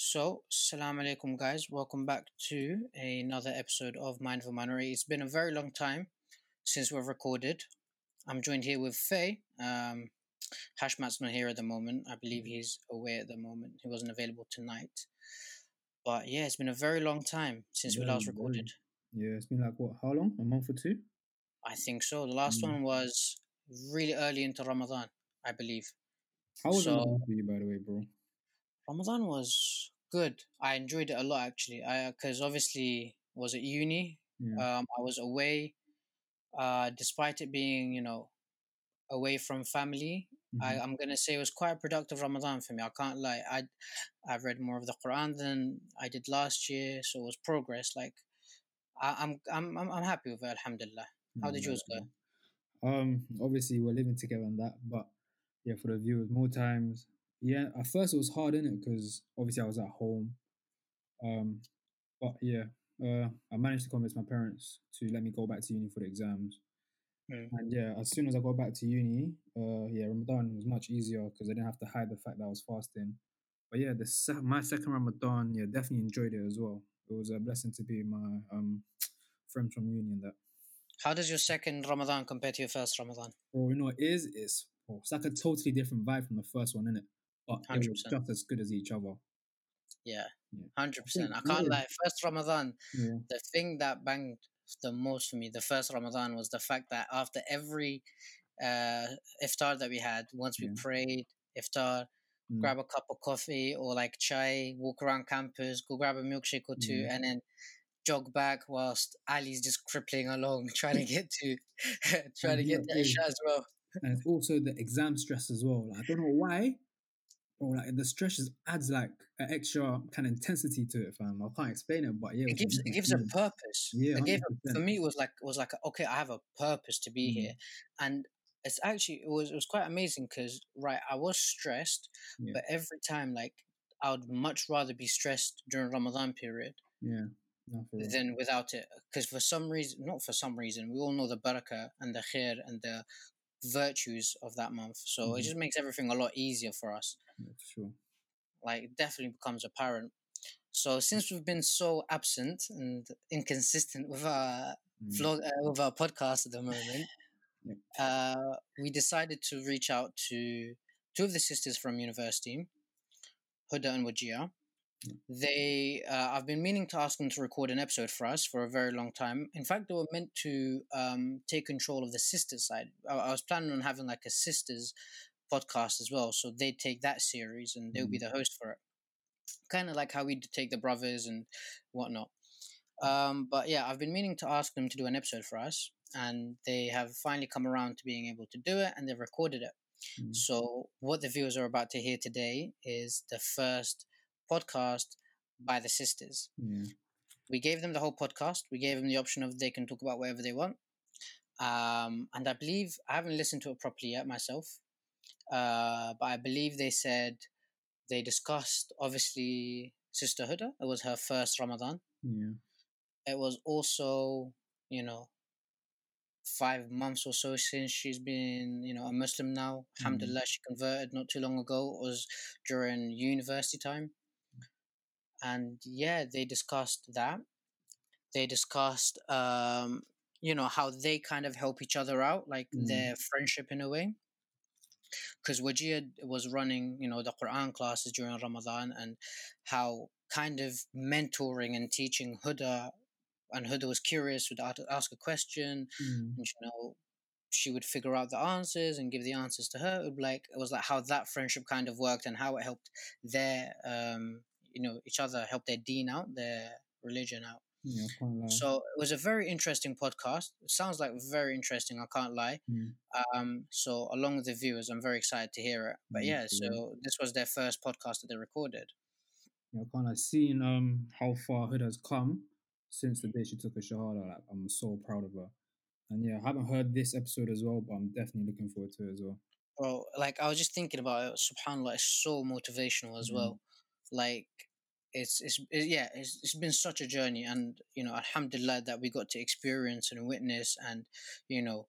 So, Assalamu alaikum, guys. Welcome back to another episode of Mind of a Minority. It's been a very long time since we've recorded. I'm joined here with Faye. Um, Hashmat's not here at the moment. I believe he's away at the moment. He wasn't available tonight. But yeah, it's been a very long time since we last recorded. Yeah, it's been like what? How long? A month or two? I think so. The last Mm. one was really early into Ramadan, I believe. How was So- Ramadan for you, by the way, bro? Ramadan was good. I enjoyed it a lot actually. I because obviously was at uni. Yeah. Um, I was away. Uh, despite it being you know away from family, I, Mhm. I'm gonna say it was quite a productive Ramadan for me. I can't lie. I I've read more of the Quran than I did last year, so it was progress. Like I, I'm I'm I'm I'm happy with it. Alhamdulillah. How did yours go? Um, obviously we're living together on that, but yeah, for the viewers, more times. Yeah, at first it was hard in it because obviously I was at home. Um, but yeah, uh, I managed to convince my parents to let me go back to uni for the exams. Mm. And yeah, as soon as I got back to uni, uh, yeah, Ramadan was much easier because I didn't have to hide the fact that I was fasting. But yeah, the sec- my second Ramadan, yeah, definitely enjoyed it as well. It was a blessing to be my um friends from uni and that. How does your second Ramadan compare to your first Ramadan? Bro, you know it is? It's, bro, it's like a totally different vibe from the first one, innit? But it was 100%. just as good as each other. Yeah, Yeah. hundred percent. I can't yeah. lie. First Ramadan, Yeah. the thing that banged the most for me the first Ramadan was the fact that after every uh, iftar that we had, once we Yeah. prayed, iftar, Mm. grab a cup of coffee or like chai, walk around campus, go grab a milkshake or two, Yeah. and then jog back whilst Ali's just crippling along, trying to get to trying to get yeah, to. Isha as well. And it's also the exam stress as well. Like, I don't know why, bro. Like the stress just adds like an extra kind of intensity to it, fam. I can't explain it, but yeah, It gives it gives a purpose. Yeah, gave for me it was like was like okay, I have a purpose to be Mm. here, and it's actually it was it was quite amazing because right, I was stressed, Yeah. but every time like I would much rather be stressed during Ramadan period Yeah, than without it. Because for some reason, not for some reason, we all know the barakah and the khair and the virtues of that month. So it Mhm. just makes everything a lot easier for us. Yeah, for sure. Like it definitely becomes apparent. So since we've been so absent and inconsistent with our Mm. vlog uh, with our podcast at the moment, uh, we decided to reach out to two of the sisters from university, Huda and Wajiha. They, uh, I've been meaning to ask them to record an episode for us for a very long time. In fact, they were meant to um, take control of the sisters side. I, I was planning on having like a sisters podcast as well, so they'd take that series and they'll be the host for it. Kind of like how we take the brothers and whatnot. Um, but yeah, I've been meaning to ask them to do an episode for us, and they have finally come around to being able to do it, and they've recorded it. Mm. So, what the viewers are about to hear today is the first podcast by the sisters. Yeah. We gave them the whole podcast. We gave them the option of they can talk about whatever they want. Um, and I believe I haven't listened to it properly yet myself, uh, but I believe they said they discussed obviously sisterhood. It was her first Ramadan Yeah. it was also you know five months or so since she's been you know a muslim now Mm. alhamdulillah she converted not too long ago it was during university time and yeah they discussed that they discussed um you know how they kind of help each other out like Mm. their friendship in a way because Wajiha was running, you know, the Quran classes during Ramadan and how kind of mentoring and teaching Huda, and Huda was curious, would ask a question, Mm. and you know, she would figure out the answers and give the answers to her. It would be like it was like how that friendship kind of worked and how it helped their, um, you know, each other help their deen out, their religion out. Yeah, can't lie. So it was a very interesting podcast. It sounds like very interesting. I can't lie. Mm. Um, so along with the viewers, I'm very excited to hear it. But Mm, yeah, so this was their first podcast that they recorded. Yeah, I kind of seen um how far Huda has come since the day she took a shahada. Like, I'm so proud of her. And yeah, I haven't heard this episode as well, but I'm definitely looking forward to it as well. Bro, like I was just thinking about it. Subhanallah, it's so motivational as Mhm. well. Like it's, it's it, yeah, it's, it's been such a journey, and you know, Alhamdulillah that we got to experience and witness, and you know,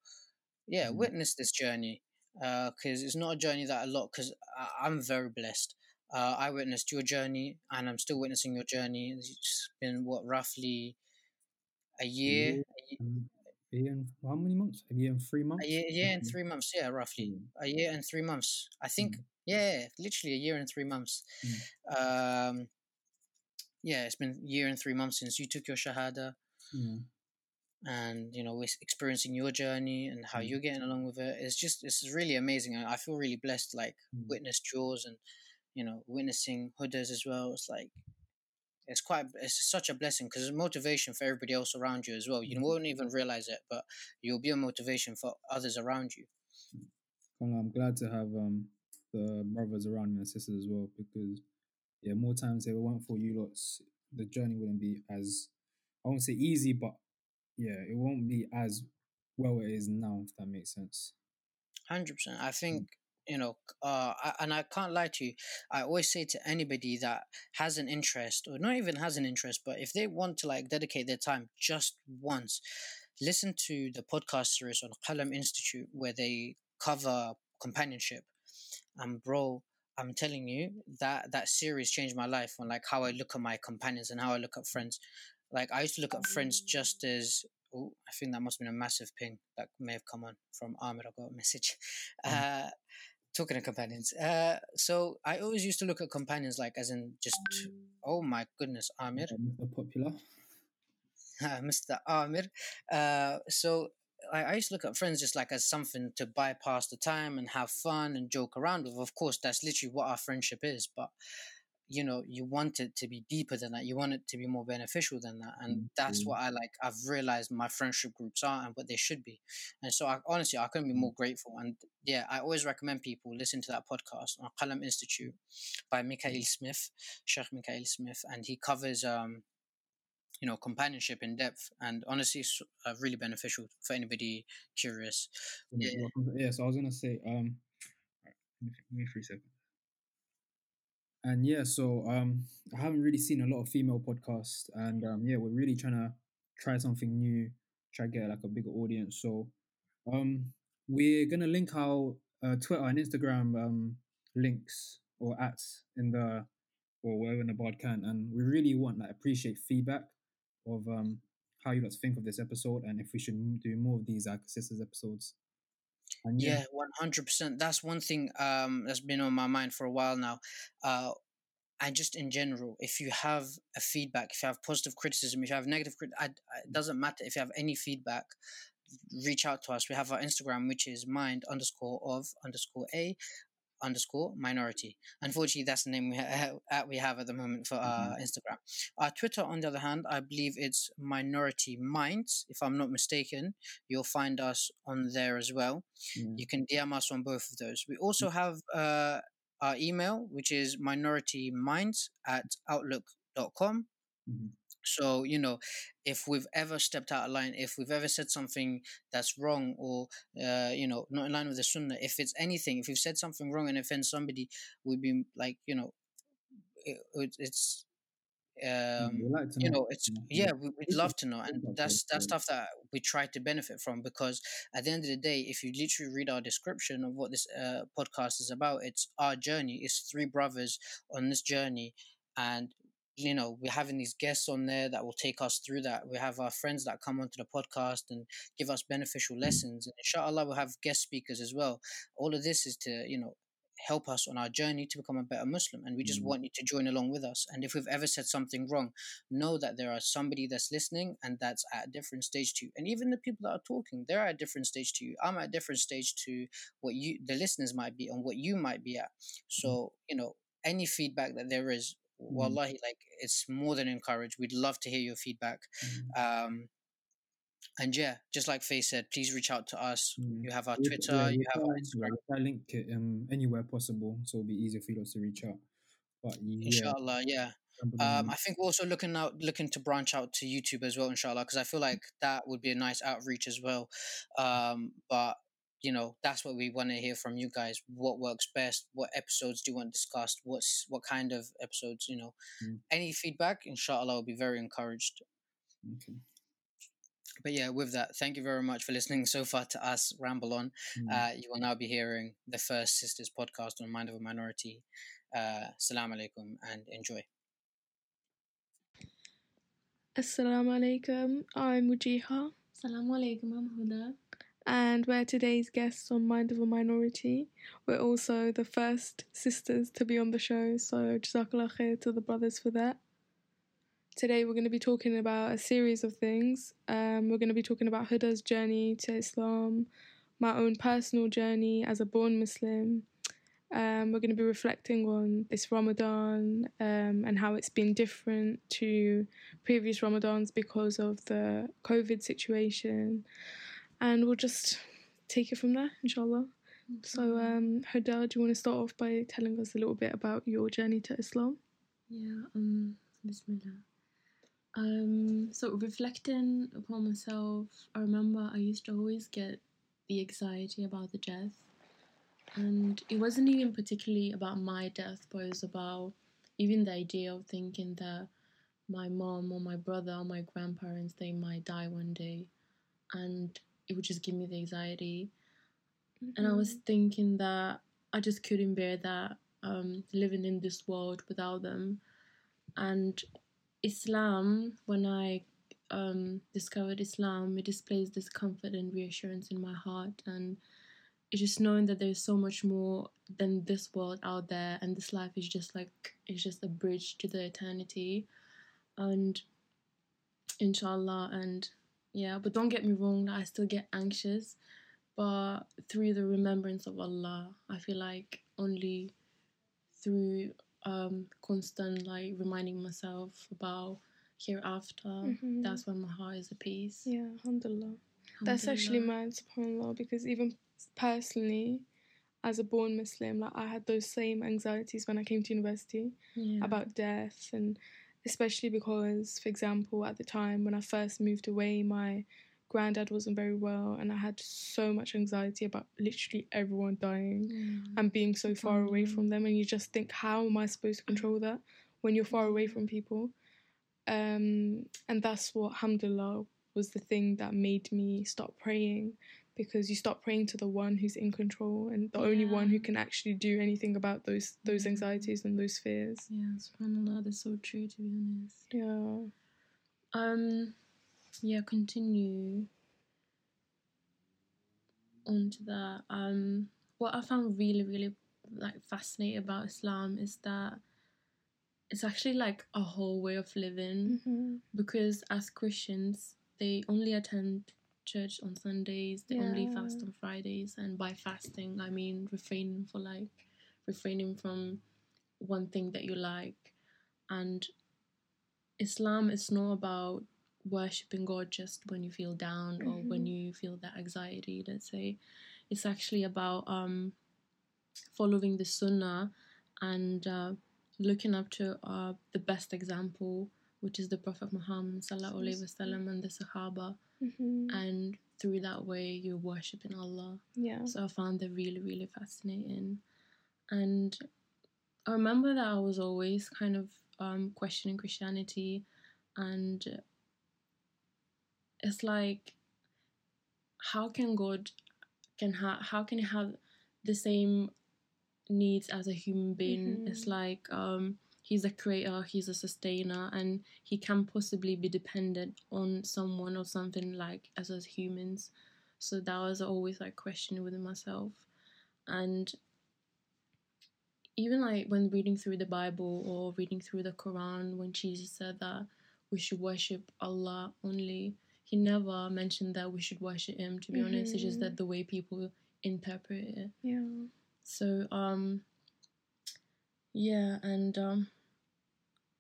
yeah, Mhm. witness this journey. Uh, because it's not a journey that a lot. Because I'm very blessed. uh, I witnessed your journey, and I'm still witnessing your journey. It's been what roughly a year, a year and how many months? A year and three months. A year, a year and three months. Yeah, roughly mm. a year and three months. I think. Mm. Yeah, literally a year and three months. Mm. Um, yeah, it's been a year and three months since you took your shahada. Mm. And you know, we're experiencing your journey and how Mm. you're getting along with it. It's just, it's really amazing. I I feel really blessed, like Mm. witnessed yours and you know, witnessing Huda's as well. It's like it's quite, it's such a blessing because it's motivation for everybody else around you as well. You Mm. won't even realize it, but you'll be a motivation for others around you. Well, I'm glad to have um the brothers around me and sisters as well because yeah, more times if it weren't for you lots, the journey wouldn't be as I won't say easy, but yeah, it won't be as well it is now, if that makes sense. Hundred percent. I think you know, uh, I, and I can't lie to you. I always say to anybody that has an interest, or not even has an interest, but if they want to like dedicate their time just once, listen to the podcast series on Qalam Institute where they cover companionship. And bro, I'm telling you that that series changed my life on like how I look at my companions and how I look at friends. Like I used to look at friends just as oh, I think that must have been a massive ping that may have come on from Amir. I got a message. Mm. Uh, talking to companions. Uh, so I always used to look at companions like as in just oh my goodness, Amir, Mr. Popular. Mr. Amir. Uh, so I, I used to look at friends just like as something to bypass the time and have fun and joke around with. Of course, that's literally what our friendship is, but you know, you want it to be deeper than that. You want it to be more beneficial than that, and that's Mhm. what I like. I've realized my friendship groups are and what they should be, and so I honestly I couldn't be more grateful. And yeah, I always recommend people listen to that podcast on Qalam Institute by Mikaeel Smith, Sheikh Mikaeel Smith, and he covers um you know companionship in depth and honestly it's uh, really beneficial for anybody curious Yeah. yeah so I was gonna say, um give me three seconds. And yeah, so um I haven't really seen a lot of female podcasts and um yeah, we're really trying to try something new, try to get like a bigger audience. So um we're gonna link our uh, Twitter and Instagram um links or ats in the or wherever in the bod can and we really want like appreciate feedback of um how you guys think of this episode and if we should do more of these like sisters episodes. And yeah, yeah 100% that's one thing um that's been on my mind for a while now. Uh and just in general if you have a feedback if you have positive criticism if you have negative crit- I, I- it doesn't matter if you have any feedback reach out to us. We have our instagram which is mind underscore of underscore a underscore minority. Unfortunately, that's the name we, ha- we have at the moment for our Instagram. Our Twitter, on the other hand, I believe it's Minority Minds. If I'm not mistaken, you'll find us on there as well. yeah. You can DM us on both of those. We also have uh, our email, which is minorityminds at outlook.com. Mhm. So, you know, if we've ever stepped out of line, if we've ever said something that's wrong or, uh, you know, not in line with the sunnah, if it's anything, if we've said something wrong and offend somebody, we'd be like, you know, it, it, it's, um, like you know. know, it's, yeah, we, we'd love to know. And that's, that's stuff that we try to benefit from because at the end of the day, if you literally read our description of what this uh, podcast is about, it's our journey. It's three brothers on this journey. And you know, we're having these guests on there that will take us through that. We have our friends that come onto the podcast and give us beneficial lessons. And inshallah, we'll have guest speakers as well. All of this is to, you know, help us on our journey to become a better Muslim. And we just Mm. want you to join along with us. And if we've ever said something wrong, know that there are somebody that's listening and that's at a different stage to you. And even the people that are talking, they're at a different stage to you. I'm at a different stage to what you, the listeners might be on what you might be at. So, you know, any feedback that there is, Mm. wallahi like it's more than encouraged. We'd love to hear your feedback. Mm. um and yeah just like faye said please reach out to us. Mm. you have our twitter yeah, you have our instagram. Try link it um, anywhere possible, so it'll be easier for you to reach out. But yeah, inshallah yeah. Um i think we're also looking out looking to branch out to youtube as well inshallah because i feel like that would be a nice outreach as well. Um but you know that's what we want to hear from you guys what works best what episodes do you want discussed what's what kind of episodes you know Mm. any feedback inshallah will be very encouraged okay. but yeah, with that, thank you very much for listening so far to us ramble on. Mm. Uh, you will now be hearing the first Sisters podcast on Mind of a Minority. Uh, Assalamu alaikum and enjoy. Assalamu alaikum. I'm Wajiha. Assalamu alaikum, I'm Huda. And we're today's guests on Mind of a Minority. We're also the first sisters to be on the show, so Jazakallah khair to the brothers for that. Today we're going to be talking about a series of things. Um, we're going to be talking about Huda's journey to Islam, my own personal journey as a born Muslim. Um, we're going to be reflecting on this Ramadan um, and how it's been different to previous Ramadans because of the COVID situation. And we'll just take it from there, inshallah. So, um, Huda, do you want to start off by telling us a little bit about your journey to Islam? Yeah, um, Bismillah. Um, so reflecting upon myself, I remember I used to always get the anxiety about the death. And it wasn't even particularly about my death, but it was about even the idea of thinking that my mom or my brother or my grandparents they might die one day and it would just give me the anxiety. And i was thinking that i just couldn't bear that um, living in this world without them. And islam when i um, discovered islam it displays this comfort and reassurance in my heart. And it's just knowing that there's so much more than this world out there and this life is just like it's just a bridge to the eternity. And inshallah and yeah but don't get me wrong i still get anxious but through the remembrance of allah i feel like only through um constant like reminding myself about hereafter Mhm. that's when my heart is at peace Yeah, alhamdulillah. That's actually mad, subhanAllah, because even personally, as a born Muslim, like I had those same anxieties when I came to university yeah. about death, and especially because, for example, at the time when I first moved away, my granddad wasn't very well, and I had so much anxiety about literally everyone dying Mm. and being so far away from them, and you just think, how am I supposed to control that when you're far away from people? Um, and that's what, alhamdulillah, was the thing that made me stop praying because you stop praying to the one who's in control and the only one who can actually do anything about those those anxieties and those fears. yeah subhanallah that's so true to be honest Yeah. Um, yeah, continue on to that. Um, what I found really, really like fascinating about Islam is that it's actually like a whole way of living hmm because as Christians, they only attend church on Sundays, they only fast on Fridays, and by fasting, I mean refraining for like refraining from one thing that you like. And Islam is not about worshipping God just when you feel down or when Mhm. you feel that anxiety, let's say. It's actually about um, following the Sunnah and uh, looking up to uh, the best example, which is the Prophet Muhammad sallallahu alaihi wasallam and the Sahaba, hmm and through that way you're worshipping Allah. Yeah. So I found that really, really fascinating. And I remember that I was always kind of um, questioning Christianity, and it's like, how can God can ha- how can he have the same needs as a human being? It's Mhm. like um, he's a creator, he's a sustainer, and he can possibly be dependent on someone or something like as as humans. So that was always like questioning within myself, and even like when reading through the Bible or reading through the Quran, when Jesus said that we should worship Allah only, he never mentioned that we should worship Him. To be honest, it's just Mhm. that the way people interpret it. Yeah. So um, yeah, and um,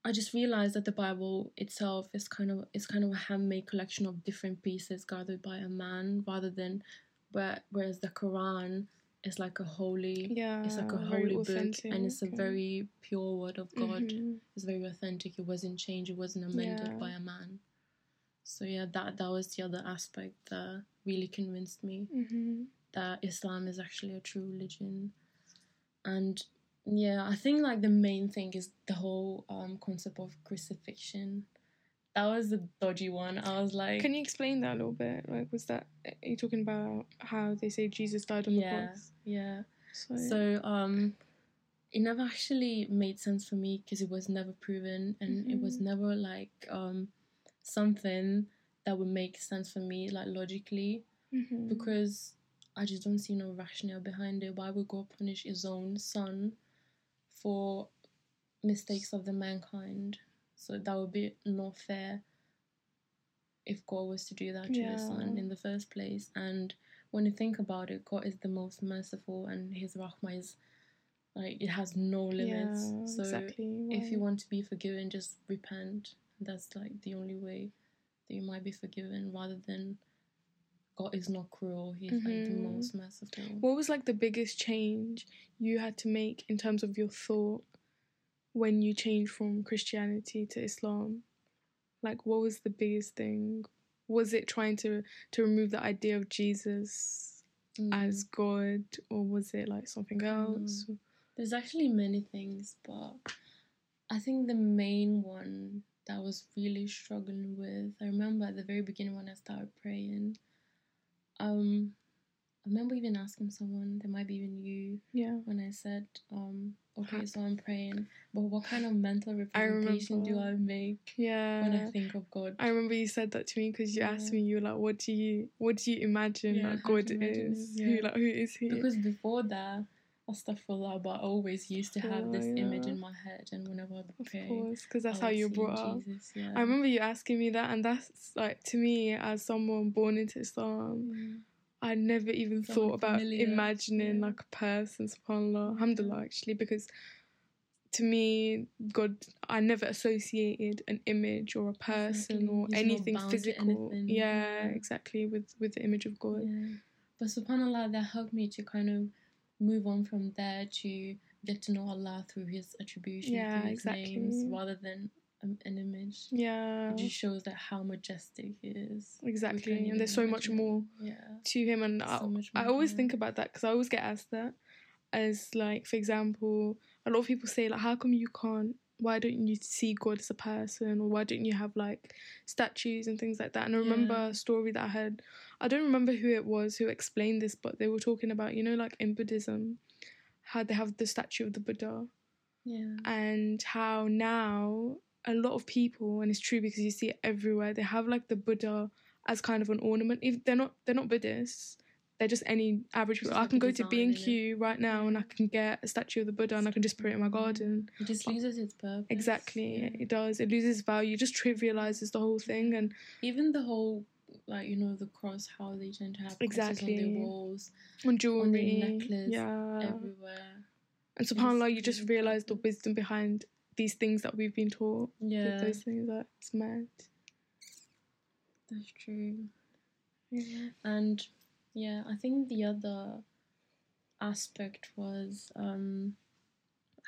I just realized that the Bible itself is kind of is kind of a handmade collection of different pieces gathered by a man, rather than, but whereas the Quran is like a holy Yeah. it's like a holy book and it's a authentic. very pure word of god Mhm. it's very authentic it wasn't changed it wasn't amended Yeah. by a man so yeah that that was the other aspect that really convinced me Mhm. that islam is actually a true religion and yeah i think like the main thing is the whole um concept of crucifixion that was the dodgy one i was like Can you explain that a little bit? Like, was that are you talking about how they say Jesus died on the cross? yeah So, So um it never actually made sense for me because it was never proven and it was Mhm. never like um something that would make sense for me like logically Mhm. because I just don't see no rationale behind it. Why would God punish his own son for mistakes of the mankind? So that would be not fair if God was to do that to his son in the first place. And when you think about it, God is the most merciful and his rahmah is like it has no limits. Yeah, so exactly. if you want to be forgiven, just repent. That's like the only way that you might be forgiven rather than God is not cruel. He's like the Mhm. most merciful. What was like the biggest change you had to make in terms of your thought when you changed from Christianity to Islam? Like what was the biggest thing? Was it trying to to remove the idea of Jesus Mm. as God or was it like something else? There's actually many things, but I think the main one that I was really struggling with, I remember at the very beginning when I started praying, um, I remember even asking someone, there might be even you, Yeah. when I said, um, okay, so I'm praying, but what kind of mental I representation do. I make Yeah. when I think of God? I remember you said that to me because you asked me. You were like, "What do you, what do you imagine Yeah, that God imagine is? it? Who, like, who is he?" Because before that, astaghfirullah, but I always used to have this Oh, image in my head, and whenever I of pray, course, because that's how you're brought up. Jesus, yeah. I remember you asking me that, and that's like to me as someone born into Islam, Mm. I never even Someone thought about familiar, imagining yeah. like a person, subhanAllah, alhamdulillah, actually, because to me, God, I never associated an image or a person Exactly. or He's anything physical. anything, Yeah, yeah. exactly, with with the image of God. Yeah. But subhanAllah, that helped me to kind of move on from there to get to know Allah through His attribution, Yeah, through His names, rather than um, an image. Yeah, It just shows that how majestic He is. Exactly. And there's so much more Yeah. to him, and I, So I always think about that because I always get asked that. As like, for example, a lot of people say like, how come you can't? Why don't you see God as a person, or why don't you have like statues and things like that? And I remember Yeah. a story that I heard. I don't remember who it was who explained this, but they were talking about you know like in Buddhism, how they have the statue of the Buddha Yeah. and how now a lot of people and it's true because you see it everywhere they have like the buddha as kind of an ornament if they're not they're not buddhists they're just any average people i can go to b&q right now and i can get a statue of the buddha and i can just put it in my garden. It just loses its purpose. exactly Yeah. it does. It loses value. It just trivializes the whole thing and Even the whole, like, you know, the cross, how they tend to have crosses on Exactly. their walls, on jewelry. necklace, yeah. everywhere. and subhanallah you just realize the wisdom behind these things that we've been taught. Yeah, those things that it's mad that's true. yeah. And yeah, I think the other aspect was um,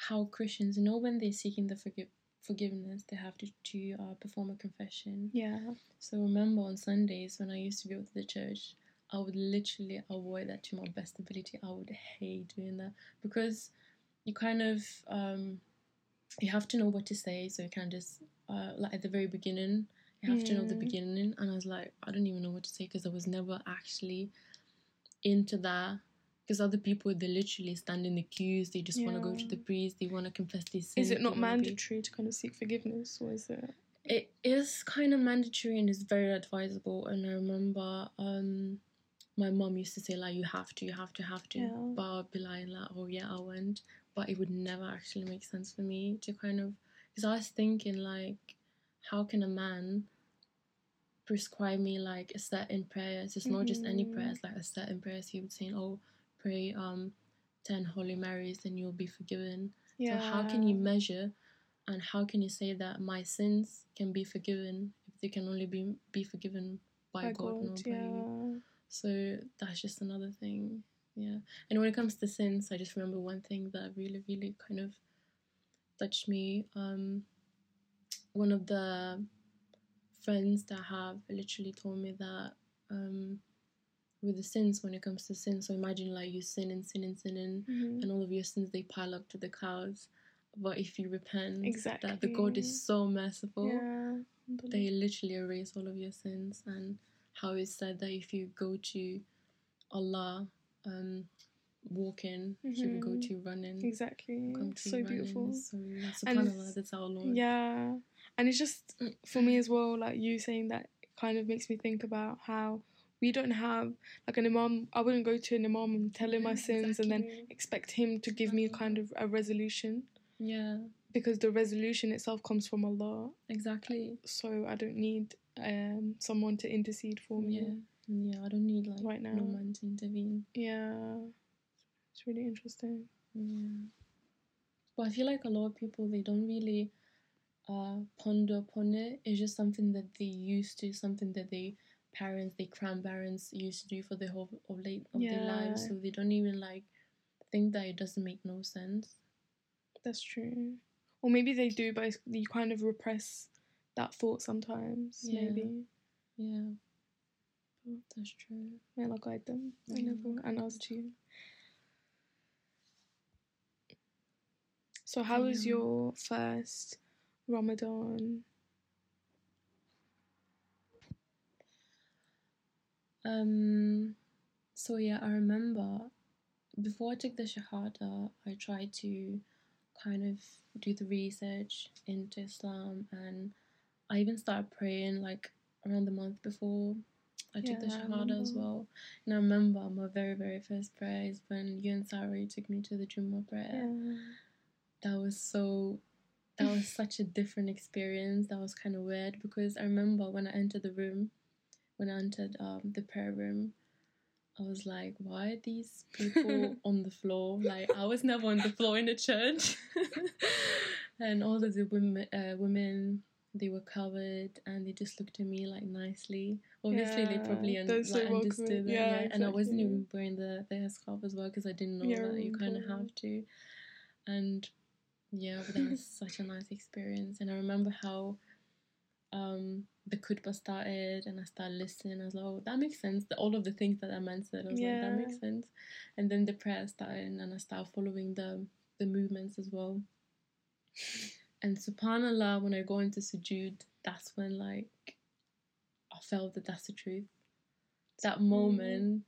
how Christians, you know, when they're seeking the forgive forgiveness, they have to, to uh, perform a confession. yeah So remember on Sundays when I used to go to the church, I would literally avoid that to my best ability. I would hate doing that because you kind of um, you have to know what to say, so you can't just uh, like at the very beginning. You have to know the Mm. beginning, and I was like, I don't even know what to say because I was never actually into that. Because other people, they literally stand in the queues. They just want to go to the priest. They want to confess their sins. Is it not wanna be- mandatory to kind of seek forgiveness, or is it? it is kind of mandatory and is very advisable. And I remember um, my mom used to say like, "You have to, you have to, have to." Yeah. But I'd be like, like, "Oh yeah, I went," but it would never actually make sense for me to kind of because I was thinking like, how can a man prescribe me like a certain prayers? It's not just any Mhm. prayers, like a certain prayers. He would say, "Oh, pray um, ten Holy Marys, and you'll be forgiven." Yeah. So how can you measure and how can you say that my sins can be forgiven if they can only be be forgiven by, God, not by you? yeah. So that's just another thing. Yeah. And when it comes to sins, I just remember one thing that really, really kind of touched me. Um one of the friends that have literally told me that um with the sins when it comes to sin, so imagine like you sin and sin and sin and Mhm. and all of your sins they pile up to the clouds. But if you repent, that the God is so merciful, Yeah. they literally erase all of your sins. And how it's said that if you go to Allah, um, walking, he would go to running. Exactly. Come to so running. beautiful. So subhanallah, that's our Lord. Yeah. And it's just for me as well, like you saying that kind of makes me think about how we don't have like an imam I wouldn't go to an imam and tell him my sins and then expect him to give me a kind of a resolution. Yeah, Because the resolution itself comes from Allah. exactly. So I don't need um someone to intercede for me. Yeah, yeah. I don't need like Right now. no man to intervene. Yeah. It's really interesting. Yeah. But I feel like a lot of people they don't really uh ponder upon it. It's just something that they used to, something that they parents, their grandparents used to do for the whole of late of their lives. So they don't even like think that it doesn't make no sense. That's true. Or maybe they do, but you kind of repress that thought sometimes. Yeah. Maybe. Yeah. That's true. May Allah guide them. I Yeah. never, and us too. So, how was your first Ramadan? Um, so yeah, I remember before I took the Shahada, I tried to kind of do the research into Islam and I even started praying like around the month before I took the Shahada as well. And I remember my very, very first prayer is when you and Sari took me to the Jummah prayer Yeah. that was so that was such a different experience that was kind of weird because i remember when i entered the room when i entered um, the prayer room i was like why are these people on the floor? Like i was never on the floor in the church. And all of the women uh, women they were covered and they just looked at me like nicely. Obviously they probably un- so like, understood Yeah, yeah, and i wasn't even wearing the the scarf as well because i didn't know Yeah, that you kind of have to. And yeah, but that was such a nice experience. And I remember how um, the khutbah started and I started listening. I was like, oh, that makes sense. The, all of the things that that man said, I was like, that makes sense. And then the prayer started and I started following the, the movements as well. And subhanAllah, when I go into sujood, that's when like I felt that that's the truth. That moment,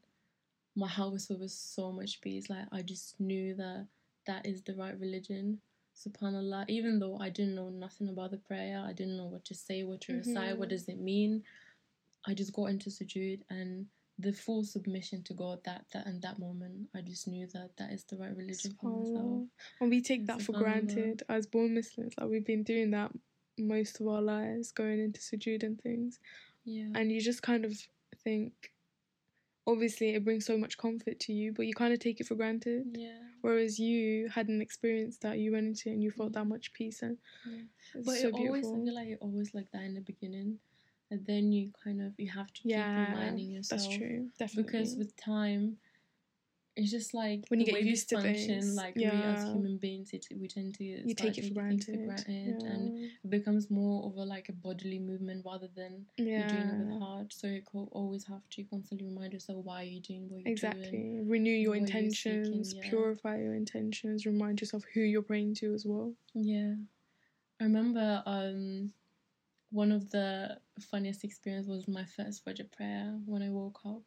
my heart was filled with so much peace. Like I just knew that that is the right religion. Subhanallah. Even though I didn't know nothing about the prayer, I didn't know what to say, what to recite, what Mhm. does it mean. I just got into sujood and the full submission to God that that and that moment, I just knew that that is the right religion for myself. And we take that for granted as born Muslims. Like we've been doing that most of our lives, going into sujood and things. Yeah. And you just kind of think, obviously, it brings so much comfort to you, but you kind of take it for granted. yeah. Whereas you had an experience that, you went into and you felt that much peace, and Yeah. it's But so it always beautiful. I feel like it always like that in the beginning. And then you kind of you have to keep yeah, reminding yourself. that's true, definitely. because with time it's just like When you get used to function things, like we as human beings it, we tend to you take it for taking things granted. and it becomes more of a like a bodily movement rather than yeah. you're doing it with heart so you always have to constantly remind yourself why you're doing what you're Exactly. doing Renew your seeking, intentions, yeah. purify your intentions, remind yourself who you're praying to as well. yeah i remember um one of the funniest experiences was my first Fajr prayer when i woke up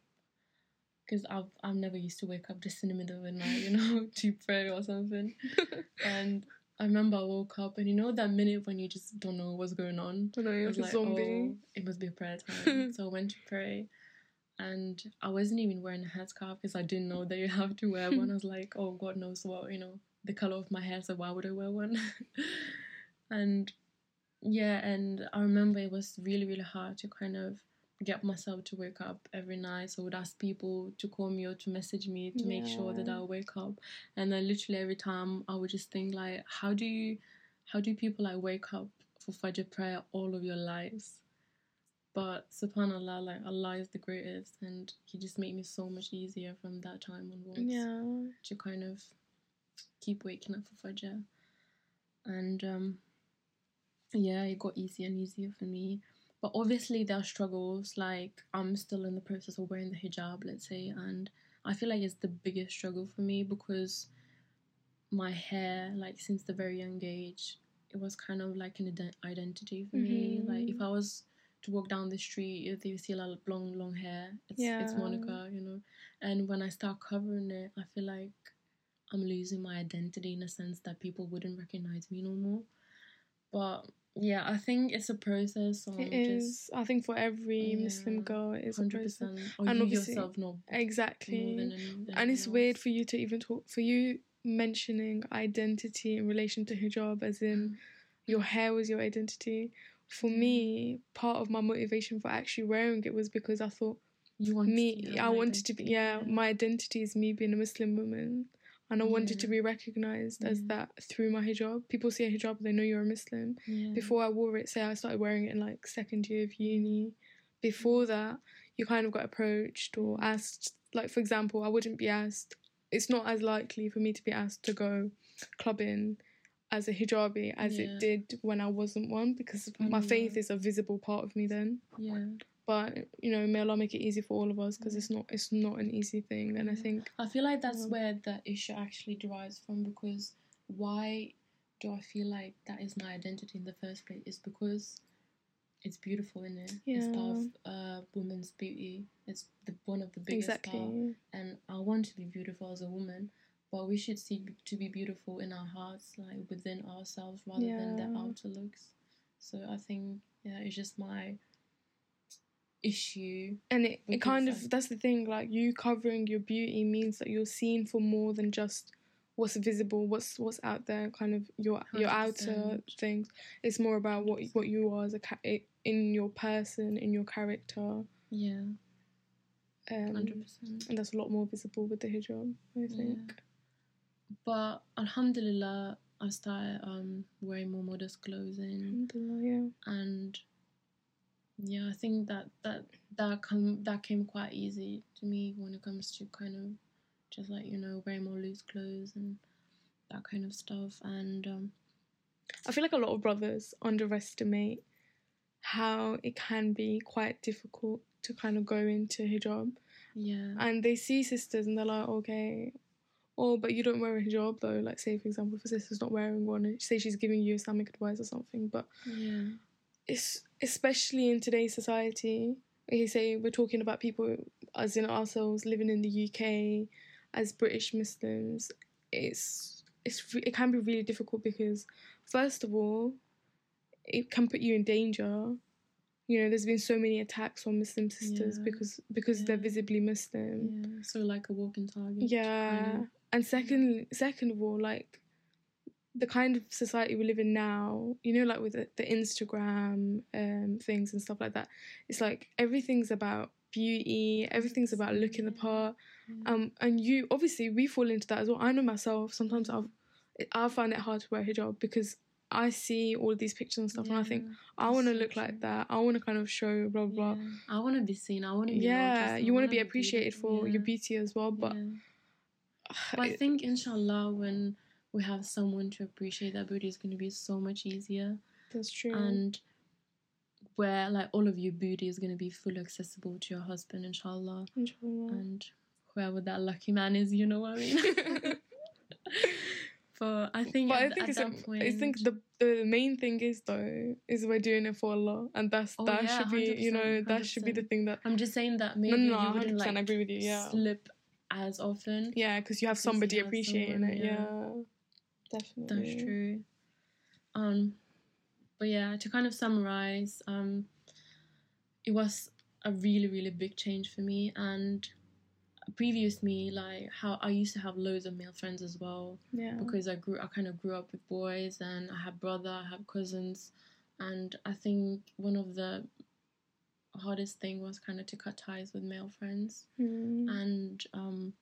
because I've I've never used to wake up just in the middle of the night, you know, to pray or something. and I remember I woke up, and you know that minute when you just don't know what's going on. I know I was like, zombie. oh, it must be a prayer time. so I went to pray, and I wasn't even wearing a headscarf because I didn't know that you have to wear one. I was like, oh, God knows what, you know, the color of my hair, so why would I wear one? and yeah, and I remember it was really, really hard to kind of get myself to wake up every night. So I would ask people to call me or to message me to make sure that I'll wake up. And then literally every time I would just think like, how do you, how do people like wake up for Fajr prayer all of your lives? But subhanallah, like Allah is the greatest, and He just made me so much easier from that time onwards Yeah. to kind of keep waking up for Fajr. And um, yeah, it got easier and easier for me. But obviously, there are struggles. Like, I'm still in the process of wearing the hijab, let's say, and I feel like it's the biggest struggle for me because my hair, like, since the very young age, it was kind of like an ident- identity for me. Mm-hmm. Like, if I was to walk down the street, if you see a lot of long, long hair, it's, it's Monica, you know. And when I start covering it, I feel like I'm losing my identity in a sense that people wouldn't recognize me no more. But yeah, I think it's a process. It I'm. I think for every Muslim girl, it is just a process. Or And you obviously- yourself know Exactly. than, any, than and it's anyone weird for you to even talk for you mentioning identity in relation to hijab as in your hair was your identity for me mm. part of my motivation for actually wearing it was because i thought You want me i wanted to be yeah my identity is me being a muslim woman and i wanted to be recognized as that through my hijab people see a hijab they know you're a muslim yeah. before I wore it, say I started wearing it in like second year of uni. Before that, you kind of got approached or asked. Like for example, I wouldn't be asked. It's not as likely for me to be asked to go clubbing as a hijabi as Yeah. it did when I wasn't one because my faith is a visible part of me then. yeah. But you know, may Allah make it easy for all of us because Yeah. it's not it's not an easy thing. And I think I feel like that's Yeah. where the issue actually derives from because why do I feel like that is my identity in the first place? Is because it's beautiful in it. yeah. It's part of uh, women's beauty. It's the one of the biggest part. exactly. and I want to be beautiful as a woman, but we should see b- to be beautiful in our hearts, like within ourselves, rather than the outer looks. So I think yeah, it's just my issue. and it, it kind consent. of that's the thing like you covering your beauty means that you're seen for more than just what's visible what's what's out there kind of your your outer things it's more about what what you are as a ca- in your person in your character Yeah, um hundred percent. and that's a lot more visible with the hijab i think But Alhamdulillah, I started um wearing more modest clothing. Alhamdulillah, yeah and yeah, I think that that that come that came quite easy to me when it comes to kind of just like you know wearing more loose clothes and that kind of stuff. And um, i feel like a lot of brothers underestimate how it can be quite difficult to kind of go into hijab yeah, and they see sisters and they're like, okay, oh, but you don't wear a hijab though. Like, say for example, if a sister's not wearing one, and say she's giving you Islamic advice or something, but yeah, especially in today's society. You say we're talking about people as in ourselves living in the UK as British Muslims. It's it's it can be really difficult because first of all, it can put you in danger. You know, there's been so many attacks on Muslim sisters Yeah. because because they're visibly Muslim. yeah. So like a walking target. Yeah. kind of. And second second of all, like the kind of society we live in now, you know, like with the, the Instagram um things and stuff like that, it's like everything's about beauty, everything's about looking the part. Um and you obviously we fall into that as well. I know myself, sometimes I've I find it hard to wear hijab because I see all these pictures and stuff and I think I want to so look like that. I want to kind of show blah blah. Yeah. I want to be seen. I want to be Yeah, noticed, you want to be appreciated for your beauty as well, but Yeah. But I think inshallah when we have someone to appreciate that beauty is going to be so much easier. That's true. and where like all of your beauty is going to be fully accessible to your husband inshallah. Inshallah. and whoever that lucky man is you know what I mean? But I think but at, I think at it's that a, point I think the the main thing is though is we're doing it for Allah, and that's Oh, that yeah, should be you know 100%, that should be the thing that I'm just saying that maybe no no you wouldn't like agree with you yeah. slip as often yeah because you have you somebody have appreciating someone, it yeah, yeah. Definitely That's true. Um, but yeah, to kind of summarize, um, it was a really, really big change for me. And previous me, like how I used to have loads of male friends as well yeah because I grew, I kind of grew up with boys, and I had brother, I have cousins, and I think one of the hardest thing was kind of to cut ties with male friends Mm. and um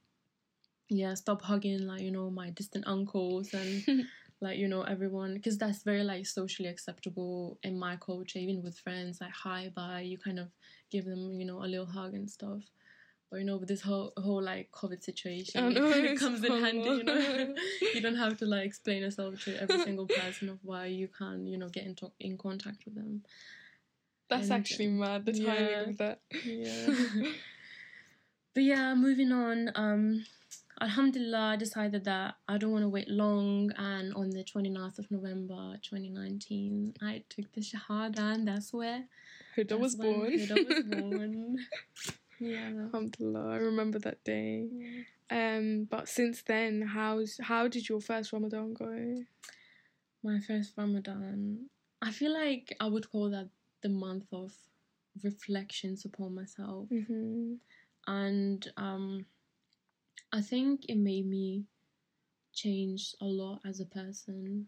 yeah stop hugging like you know my distant uncles and like you know everyone because that's very like socially acceptable in my culture even with friends like hi bye you kind of give them you know a little hug and stuff. But you know with this whole whole like covid situation know, it comes in handy you know? You don't have to like explain yourself to every single person of why you can you know get in, to- in contact with them. That's and- actually mad the timing yeah. of that. Yeah. But yeah moving on um Alhamdulillah, I decided that I don't want to wait long, and on the 29th of November 2019, I took the Shahada, and that's where Huda that's was born. Huda was born. yeah. Alhamdulillah, I remember that day. yeah. Um, but since then, how's how did your first Ramadan go? My first Ramadan, I feel like I would call that the month of reflections upon myself. Mm-hmm. and um i think it made me change a lot as a person.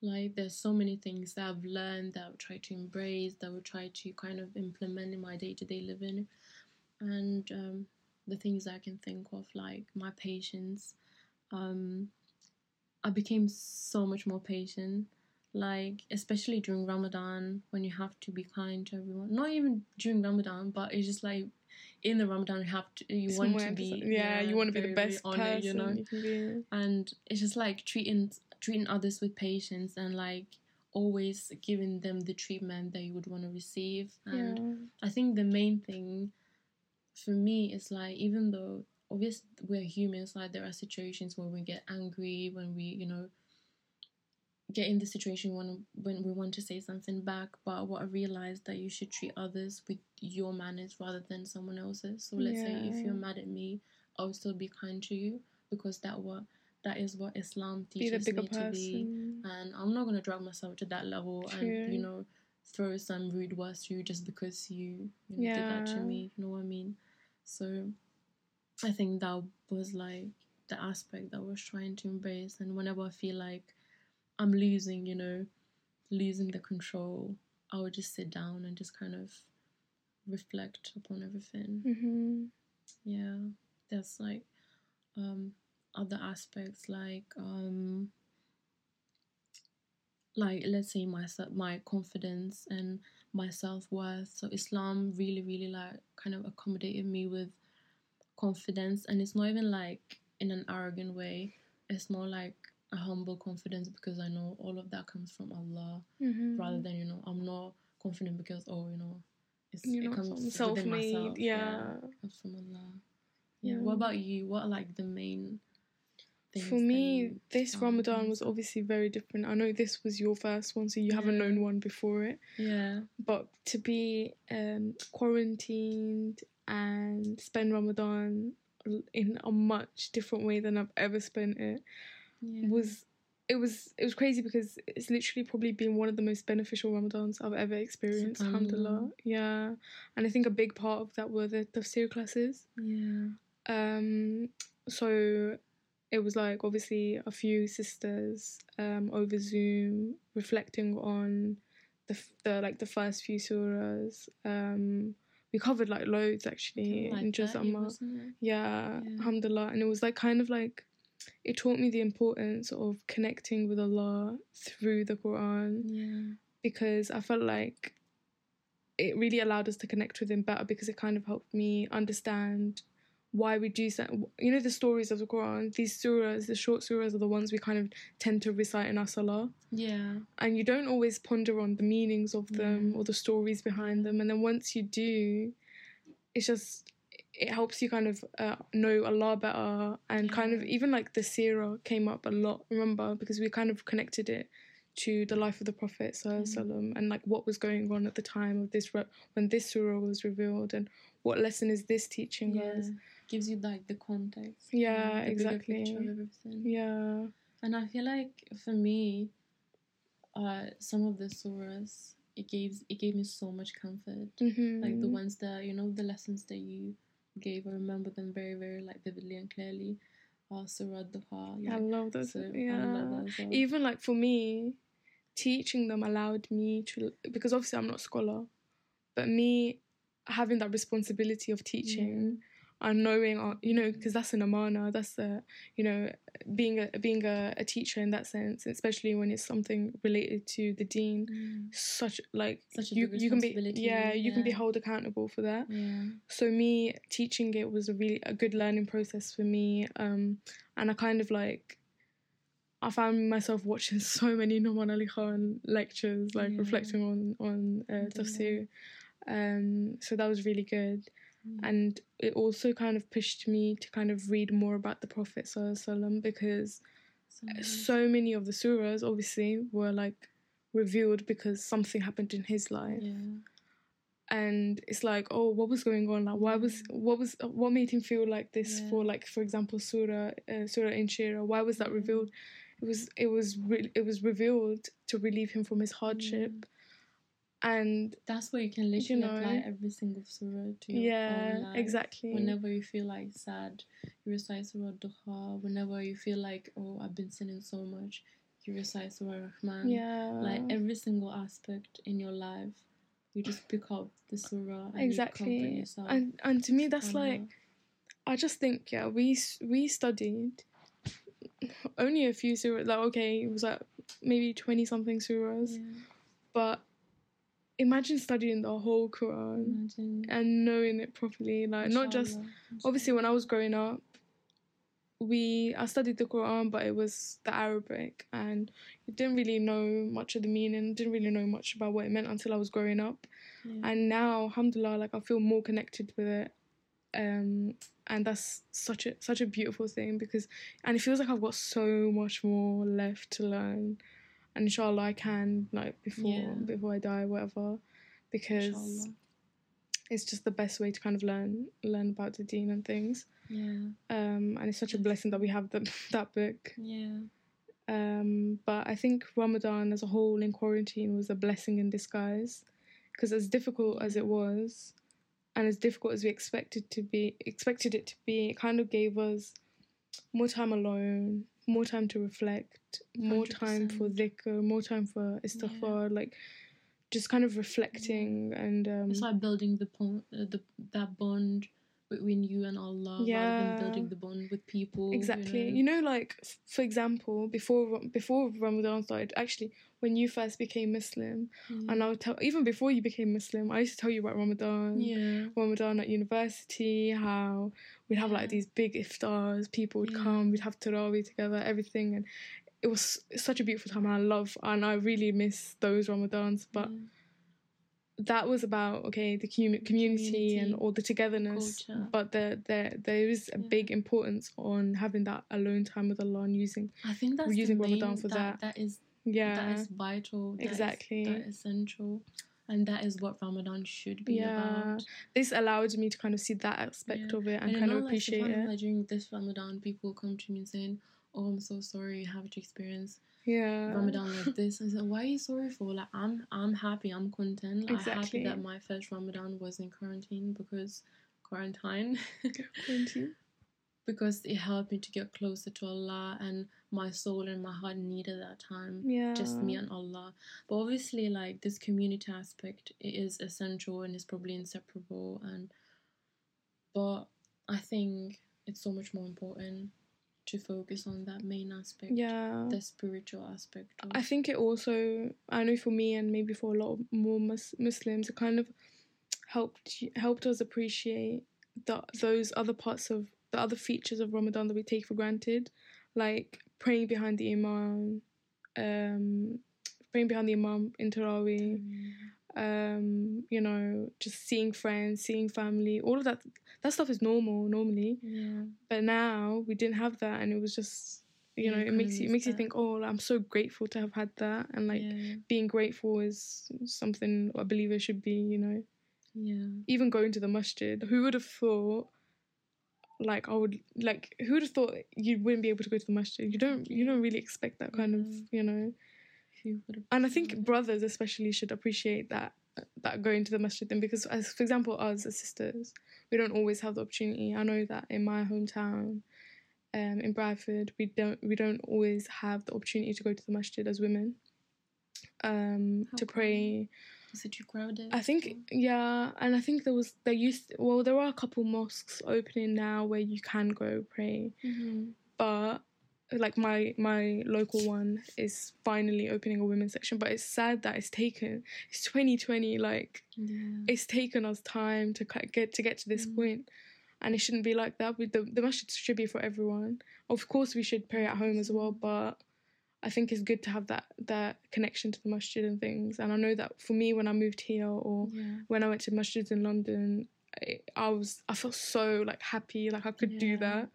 Like there's so many things that i've learned that i would try to embrace that I would try to kind of implement in my day-to-day living. And um, the things i can think of like my patience um, i became so much more patient. Like especially during ramadan when you have to be kind to everyone. Not even during ramadan but it's just like in the ramadan you have to you want to be yeah, you want to be the best on person it, you know you be. and it's just like treating treating others with patience and like always giving them the treatment that you would want to receive and Yeah. i think the main thing for me is like even though obviously we're humans like there are situations where we get angry when we you know get in the situation when when we want to say something back but what i realized that you should treat others with your manners rather than someone else's. So let's say if you're mad at me i'll still be kind to you because that what that is what islam Be teaches bigger me to be. and i'm not going to drag myself to that level and you know throw some rude words to you just because you, you know, did that to me you know what i mean? So i think that was like the aspect that I was trying to embrace. And whenever i feel like i'm losing you know losing the control. I would just sit down and just kind of reflect upon everything. Mm-hmm. yeah. There's like um other aspects like um like let's say my my confidence and my self-worth. So islam really really like kind of accommodated me with confidence. And it's not even like in an arrogant way. It's more like a humble confidence because i know all of that comes from allah Mm-hmm. rather than you know i'm not confident because oh you know it comes within self-made. myself Yeah. comes from Allah. Yeah. Yeah. What about you? What are like the main things? For me, this Ramadan was obviously very different. I know this was your first one, so you haven't known one before it. Yeah. But to be um, quarantined and spend Ramadan in a much different way than I've ever spent it Yeah. was it was it was crazy because it's literally probably been one of the most beneficial Ramadans I've ever experienced. Alhamdulillah. Yeah. And I think a big part of that were the tafsir classes. yeah. Um, so it was like obviously a few sisters um, over Zoom reflecting on the, the like the first few surahs. Um, we covered like loads actually Like in just 30, wasn't yeah, Yeah. alhamdulillah. And it was like kind of like it taught me the importance of connecting with Allah through the Quran Yeah. because I felt like it really allowed us to connect with him better because it kind of helped me understand why we do so. You know the stories of the Quran. These surahs, the short surahs, are the ones we kind of tend to recite in our salah, Yeah. and you don't always ponder on the meanings of them Yeah. or the stories behind them. And then once you do, it's just it helps you kind of uh, know Allah better, and kind of even like the seerah came up a lot. Remember because we kind of connected it to the life of the Prophet sallallahu and like what was going on at the time of this re- when this surah was revealed and what lesson is this teaching Yeah. us? Gives you like the context. Yeah, the exactly. picture of everything. Yeah, And I feel like for me, uh, some of the surahs it gave it gave me so much comfort. hmm Like the ones that you know the lessons that you gave, I remember them very very like vividly and clearly. Uh, Surah Duha. I Like, love those. so I yeah, love that as well. even like for me, teaching them allowed me to because obviously I'm not a scholar, but me having that responsibility of teaching and knowing, uh, you know, because that's an amana, that's a, you know, being a being a, a teacher in that sense, especially when it's something related to the deen Mm. Such like Such a you you can be yeah you can be held accountable for that. Yeah. So me teaching it was a really a good learning process for me, um, and I kind of like I found myself watching so many Nouman Ali Khan lectures, like Yeah. reflecting on on uh, tafsir. Um, so that was really good. Yeah. and it also kind of pushed me to kind of read more about the Prophet Sallallahu because So nice. so many of the surahs obviously were like revealed because something happened in his life yeah. and it's like oh what was going on like why was mm. what was what made him feel like this Yeah. for like for example surah uh, surah Inshirah why was that mm. revealed it was it was re- it was revealed to relieve him from his hardship and That's where you can literally apply know. every single surah to your yeah own life. exactly Whenever you feel like sad, you recite Surah Duha. Whenever you feel like, oh, I've been sinning so much, you recite Surah Rahman. yeah Like every single aspect in your life, you just pick up the surah and you comfort exactly yourself. and and to me that's like I just think yeah we we studied only a few surahs like okay it was like maybe 20 something surahs Yeah, but imagine studying the whole Quran imagine. and knowing it properly like not just Inshallah, obviously when I was growing up we I studied the Quran but it was the Arabic and you didn't really know much of the meaning didn't really know much about what it meant until I was growing up inshallah. and now alhamdulillah like I feel more connected with it um and that's such a such a beautiful thing because and it feels like I've got so much more left to learn and inshallah I can like before Yeah. before I die whatever because Inshallah. it's just the best way to kind of learn learn about the deen and things. Yeah, um and it's such a blessing that we have the, that book. Yeah, um but I think Ramadan as a whole in quarantine was a blessing in disguise because as difficult as it was and as difficult as we expected to be expected it to be it kind of gave us more time alone more time to reflect more time for 100%. dhikr more time for istighfar like just kind of reflecting and um it's like building the pon- uh, the that bond between you and Allah rather Yeah. than building the bond with people. exactly You you know? know like f- for example before before ramadan started actually when you first became muslim and mm. i would tell even before you became muslim i used to tell you about ramadan yeah, ramadan at university how we'd have like these big iftars people would Yeah. come we'd have tarawih together everything and it was such a beautiful time and i love and i really miss those ramadans but yeah. that was about okay the commu- community, and Community, all the togetherness culture. but there there there is a Yeah. big importance on having that alone time with allah and using I think that's using the main, Ramadan for that. That is yeah that is vital. that is- Exactly. that is essential, and that is what Ramadan should be Yeah. about. this allowed me to kind of see that aspect Yeah. of it and, And, kind you of like, appreciate it like, during this Ramadan, people come to me and saying, "Oh, I'm so sorry you have to experience yeah Ramadan like this." I said, "Why are you sorry for? Like, I'm I'm happy. I'm content. Like, I'm happy that my first Ramadan was in quarantine because quarantine." Quarantine. because it helped me to get closer to Allah and my soul and my heart needed that time yeah just me and Allah. But obviously, like this community aspect it is essential and is probably inseparable. And but I think it's so much more important to focus on that main aspect, yeah the spiritual aspect. Of, I think it also, I know for me and maybe for a lot of more mus- Muslims, it kind of helped helped us appreciate the, those other parts of the other features of Ramadan that we take for granted, like praying behind the imam, um, praying behind the imam in Tarawih, um, you know, just seeing friends, seeing family, all of that. That stuff is normal normally, yeah, but now we didn't have that, and it was just. You know, you it makes you it makes you think. Oh, I'm so grateful to have had that, and like yeah, being grateful is something a believer should be. You know, yeah, even going to the masjid. Who would have thought? Like I would like. Who would have thought you wouldn't be able to go to the masjid? You don't. You don't really expect that kind of. You know. And I think brothers especially should appreciate that that going to the masjid thing because as for example us as sisters we don't always have the opportunity. I know that in my hometown, um, in Bradford, we don't we don't always have the opportunity to go to the masjid as women. Um, How to pray. Is it too crowded? I think yeah, and I think there was there used well there are a couple mosques opening now where you can go pray, hmm but like my my local one is finally opening a women's section, but it's sad that it's taken it's 2020 like Yeah. it's taken us time to get to get to this Mm. point, and it shouldn't be like that. We, the the masjid should be for everyone. Of course, we should pray at home as well, but I think it's good to have that that connection to the masjid and things. And I know that for me, when I moved here or yeah. when I went to masjids in London, I, I was I felt so like happy, like I could do that.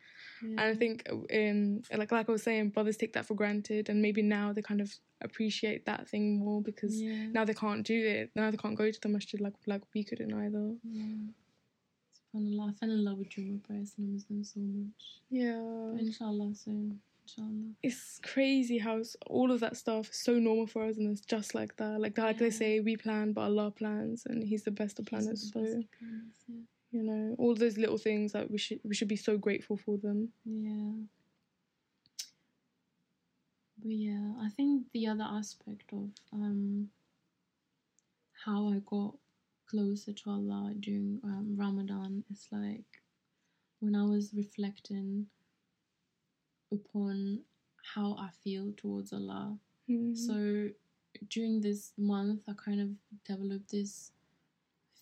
Yeah. And I think um like like I was saying, brothers take that for granted, and maybe now they kind of appreciate that thing more because yeah. now they can't do it. Now they can't go to the masjid like like we couldn't either. yeah. I fell in love with Juma prayers and I miss them so much. Yeah, But inshallah soon. Inshallah. it's crazy how all of that stuff is so normal for us, and it's just like that. Like like they say, we plan, but Allah plans, and He's the best of planners. So of planners, yeah. you know, all those little things that we should we should be so grateful for them. Yeah. But yeah, I think the other aspect of um how I got closer to Allah during um, Ramadan is like when I was reflecting upon how I feel towards Allah. Mhm. So during this month, I kind of developed this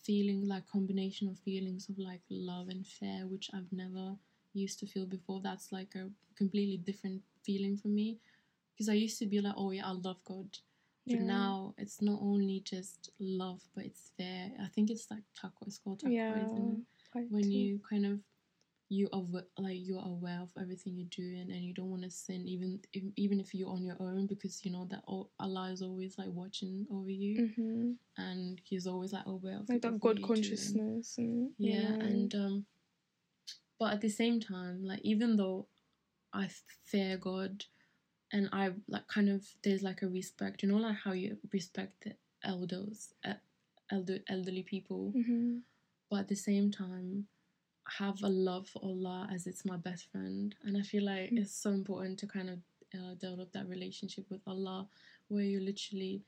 feeling, like combination of feelings of like love and fear, which I've never used to feel before. That's like a completely different feeling for me because I used to be like, oh yeah, I love God. But Yeah. now it's not only just love, but it's fear. I think it's like taqwa. It's called taqwa, yeah, isn't it? when too. you kind of you are like you're aware of everything you're doing and you don't want to sin even if, even if you're on your own because you know that all, Allah is always like watching over you hmm and he's always like aware of like that God what you're doing. consciousness and you yeah and um but at the same time like even though I fear God and I like kind of there's like a respect you know like how you respect the elders uh, elder elderly people Mhm. but at the same time have a love for Allah as it's my best friend and I feel like Mm. it's so important to kind of uh, develop that relationship with Allah where you literally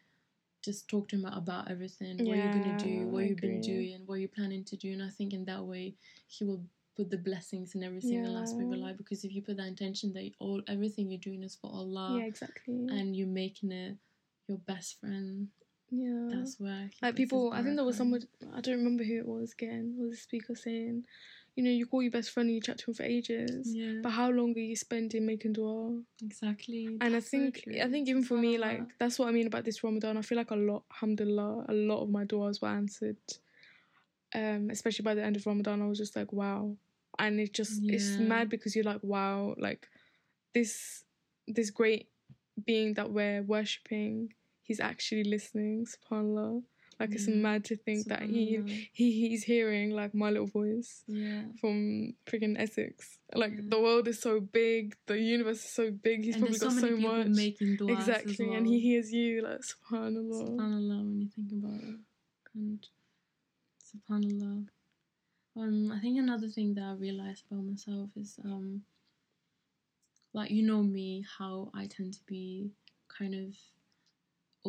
just talk to him about everything what you're gonna do what I you've been doing what you're planning to do and I think in that way he will put the blessings in every single aspect of your life because if you put that intention that all everything you're doing is for Allah yeah, exactly. and you're making it your best friend yeah, that's where like people. I think there was someone. I don't remember who it was again. Was the speaker saying, you know, you call your best friend and you chat to him for ages, yeah but how long are you spending making dua? exactly And I That's so think I think even for me, like that's what I mean about this Ramadan. I feel like a lot, alhamdulillah, a lot of my du'as were answered. Um, especially by the end of Ramadan, I was just like, wow. And it just it's mad because you're like, wow, like this this great being that we're worshipping, he's actually listening, subhanAllah. Like it's mad to think that he he he's hearing like my little voice from freaking Essex. Like the world is so big, the universe is so big. He's and probably got so so much. exactly, well. and he hears you. Like subhanallah. Subhanallah when you think about it. And Subhanallah. Um, I think another thing that I realized about myself is um like you know me, how I tend to be kind of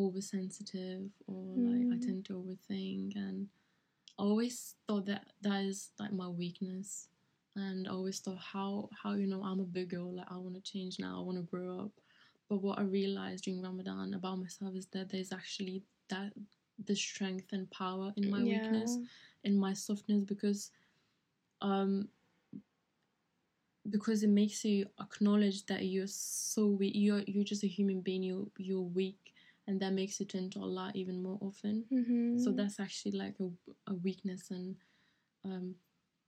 oversensitive or like I Mm. tend to overthink and I always thought that that is like my weakness. And I always thought how how you know I'm a big girl like I want to change now I want to grow up. But what I realized during Ramadan about myself is that there's actually that the strength and power in my weakness in my softness because um because it makes you acknowledge that you're so weak you're you're just a human being you you're weak and that makes you turn to Allah even more often Mm-hmm. so that's actually like a, a weakness and um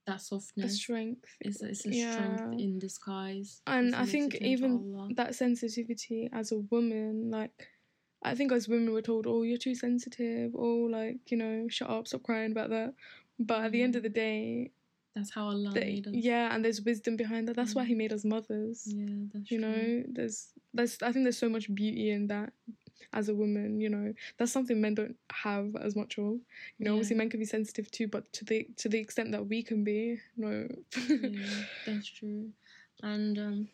that the softness strength. is is a Yeah. strength in disguise And I think even that sensitivity as a woman, like I think as women we're told, oh, you're too sensitive, oh, like you know, shut up, stop crying about that. But at the end of Mm. the day, that's how Allah the- made us yeah, and there's wisdom behind that. That's why Mm. He made us mothers. yeah that's you true. know there's there's i think there's so much beauty in that as a woman you know that's something men don't have as much of you know obviously men can be sensitive too but to the to the extent that we can be no yeah, that's true. And um,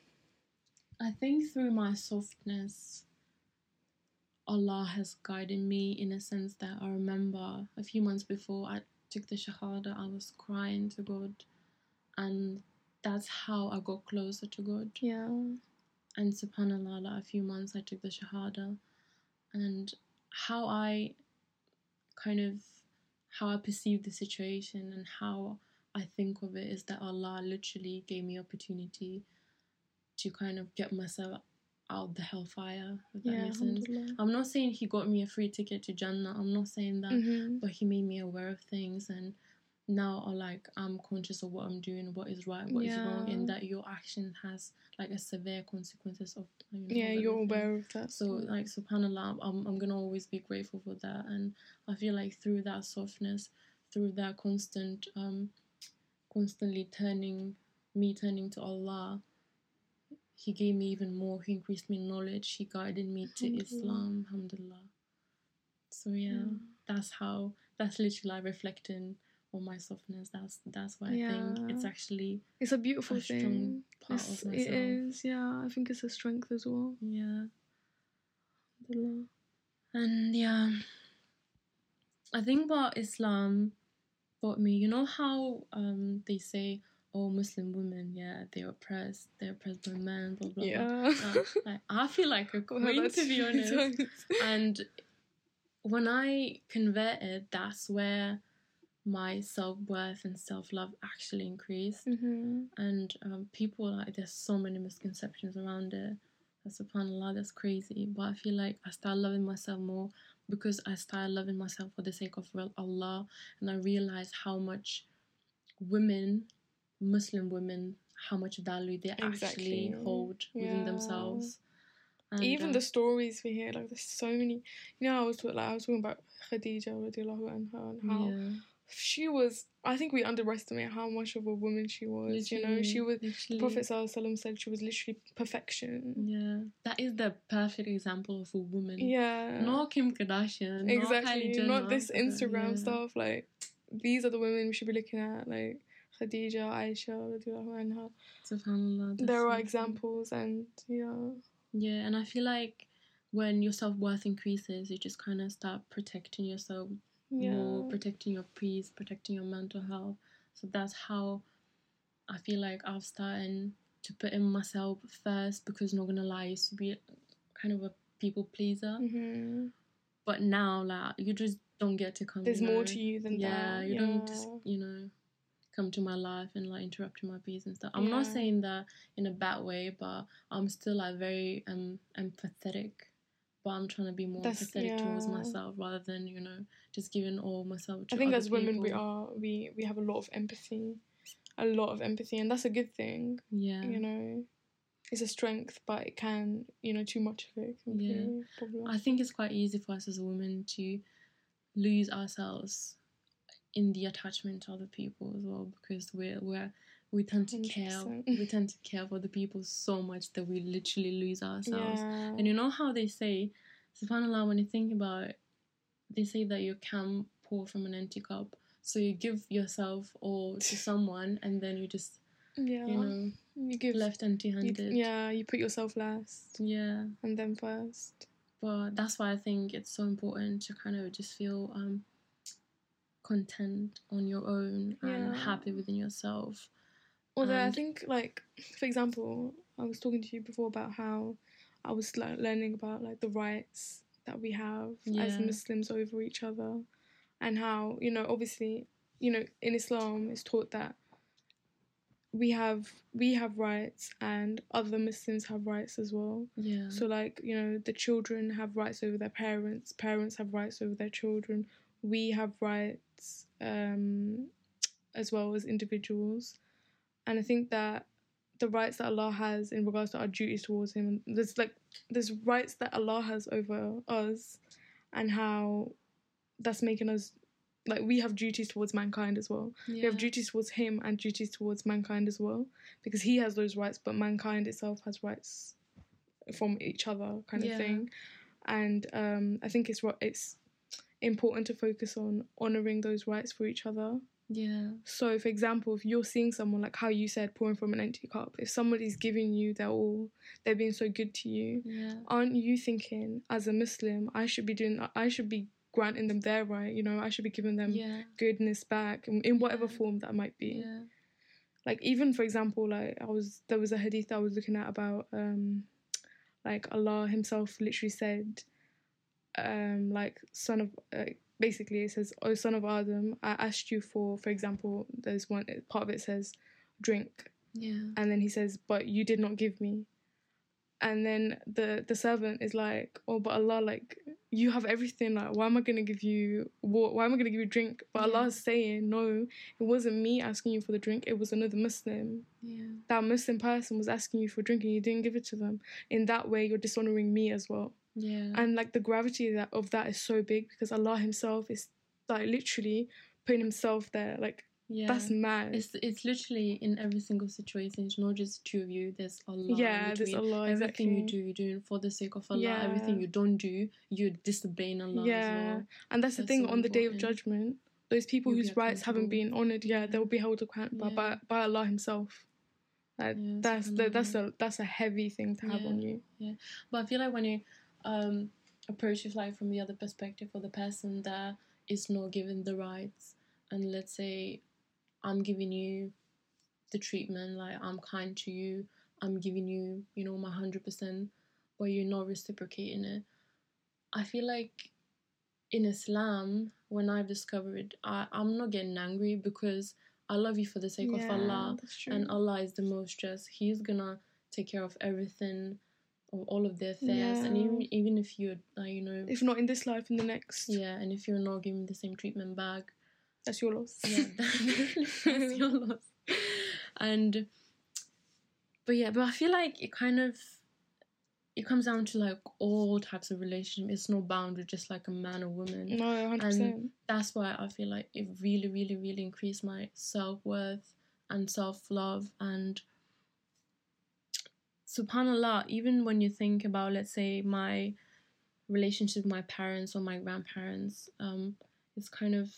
I think through my softness, Allah has guided me in a sense that I remember a few months before I took the Shahada, I was crying to God, and that's how I got closer to God. yeah And subhanAllah, like a few months I took the Shahada, and how I kind of how I perceive the situation and how I think of it is that Allah literally gave me opportunity to kind of get myself out the hellfire. If that yeah makes sense. I'm not saying He got me a free ticket to Jannah. I'm not saying that, Mhm. but He made me aware of things and now are like I'm conscious of what I'm doing, what is right, what is wrong, and that your action has like a severe consequences of you know, Yeah, you're everything. aware of that. So like subhanallah, I'm I'm gonna always be grateful for that, and I feel like through that softness, through that constant, um, constantly turning me turning to Allah, He gave me even more. He increased me knowledge. He guided me to Islam. Alhamdulillah. So yeah, Yeah. that's how. That's literally like reflecting on my softness. That's that's why I think it's actually it's a beautiful a thing. It's, it yeah. I think it's a strength as well. yeah. And yeah, I think about Islam taught me, you know how um they say, oh, Muslim women, yeah, they're oppressed, they're oppressed by men, blah, blah, blah. Yeah. Uh, like, I feel like a queen, to be honest. And when I converted, that's where my self worth and self love actually increased. Mhm. And um, people, like, there's so many misconceptions around it. That subhanAllah, that's crazy. But I feel like I start loving myself more because I started loving myself for the sake of Allah. And I realized how much women, Muslim women, how much value they actually Exactly. hold within themselves. And, Even uh, the stories we hear, like there's so many. You know, I was like I was talking about Khadija radiallahu anha and how yeah, she was. I think we underestimate how much of a woman she was. You know, she was. literally- The literally. Prophet sallallahu said she was literally perfection. Yeah, that is the perfect example of a woman. Yeah. No Kim Kardashian. Exactly. Not Jenner, this Instagram yeah. stuff. Like these are the women we should be looking at. Like Khadija, Aisha, anha. Subhanallah. There are examples, and yeah. Yeah, and I feel like when your self worth increases, you just kind of start protecting yourself Yeah. more, protecting your peace, protecting your mental health. So that's how I feel like I've started to put in myself first because not gonna lie, I used to be kind of a people pleaser. hmm But now, like, you just don't get to come. There's you more to you than yeah, that. you don't just you know come to my life and like interrupt my peace and stuff. I'm not saying that in a bad way, but I'm still like very um empathetic. But I'm trying to be more That's- empathetic towards myself rather than you know just giving all myself. To I think as women we are we we have a lot of empathy, a lot of empathy, and that's a good thing. Yeah. You know, it's a strength, but it can you know too much of it can Yeah. I think it's quite easy for us as a woman to lose ourselves in the attachment to other people as well because we're we're we tend to care 100%. we tend to care for the people so much that we literally lose ourselves. Yeah. And you know how they say, subhanAllah, when you think about it, they say that you can pour from an empty cup. So you give yourself all to someone and then you just, yeah. you know, you give left empty handed yeah, you put yourself last Yeah. and then first. But that's why I think it's so important to kind of just feel um content on your own and Yeah. happy within yourself. Although I think, like, for example, I was talking to you before about how I was like learning about like the rights that we have as Muslims over each other, and how you know, obviously, you know, in Islam it's taught that we have we have rights and other Muslims have rights as well. Yeah. So like you know, the children have rights over their parents. Parents have rights over their children. We have rights um, as well as individuals, and I think that the rights that Allah has in regards to our duties towards Him, there's like there's rights that Allah has over us, and how that's making us like we have duties towards mankind as well. We have duties towards Him and duties towards mankind as well, because He has those rights, but mankind itself has rights from each other, kind of Yeah. thing. And um, I think it's what it's important to focus on honoring those rights for each other. Yeah. So, for example, if you're seeing someone like how you said pouring from an empty cup, if somebody's giving you their all, they're being so good to you, Yeah. aren't you thinking as a Muslim, I should be doing, I should be granting them their right, you know, I should be giving them Yeah. goodness back in, whatever Yeah. form that might be. Yeah. Like even for example, like I was there was a hadith I was looking at about um like Allah Himself literally said, um like son of uh, basically it says, "Oh son of Adam, I asked you for, for example, there's one part of it says, drink, Yeah. and then he says, but you did not give me." And then the the servant is like, "Oh, but Allah, like you have everything. Like, why am I gonna give you water? Why am I gonna give you drink? But Yeah. Allah is saying, no, it wasn't me asking you for the drink. It was another Muslim. Yeah. That Muslim person was asking you for drink, and you didn't give it to them. In that way, you're dishonoring me as well. Yeah. And like the gravity of that of that is so big because Allah Himself is like literally putting Himself there. Like yeah. that's mad. It's it's literally in every single situation. It's not just two of you. There's Allah. yeah, there's. Allah. Everything you do, you're doing for the sake of Allah. Yeah. Everything you don't do, you're disobeying Allah as Yeah, well. and that's the thing so on the day of judgment. Those people You'll whose rights haven't been honored, yeah, they'll be held accountable by, Yeah. by Allah Himself. Like, Yeah, that's the, that's a that's a heavy thing to have on you. Yeah, but I feel like when you um, approach it like from the other perspective, for the person that is not given the rights, and let's say I'm giving you the treatment, like I'm kind to you, I'm giving you, you know, my hundred percent, but you're not reciprocating it. I feel like in Islam, when I've discovered, I, I'm not getting angry because I love you for the sake of Allah that's true. and Allah is the most just. He's gonna take care of everything, of all of their affairs, and even even if you're, like, you know, if not in this life, in the next, yeah, and if you're not giving the same treatment back, that's your loss. yeah, that's your loss. And, but yeah, but I feel like it kind of, it comes down to like all types of relationship. It's not bound with just like a man or woman. no, hundred percent. that's why I feel like it really, really, really increased my self worth and self love. And subhanAllah, even when you think about, let's say, my relationship with my parents or my grandparents, um, it's kind of,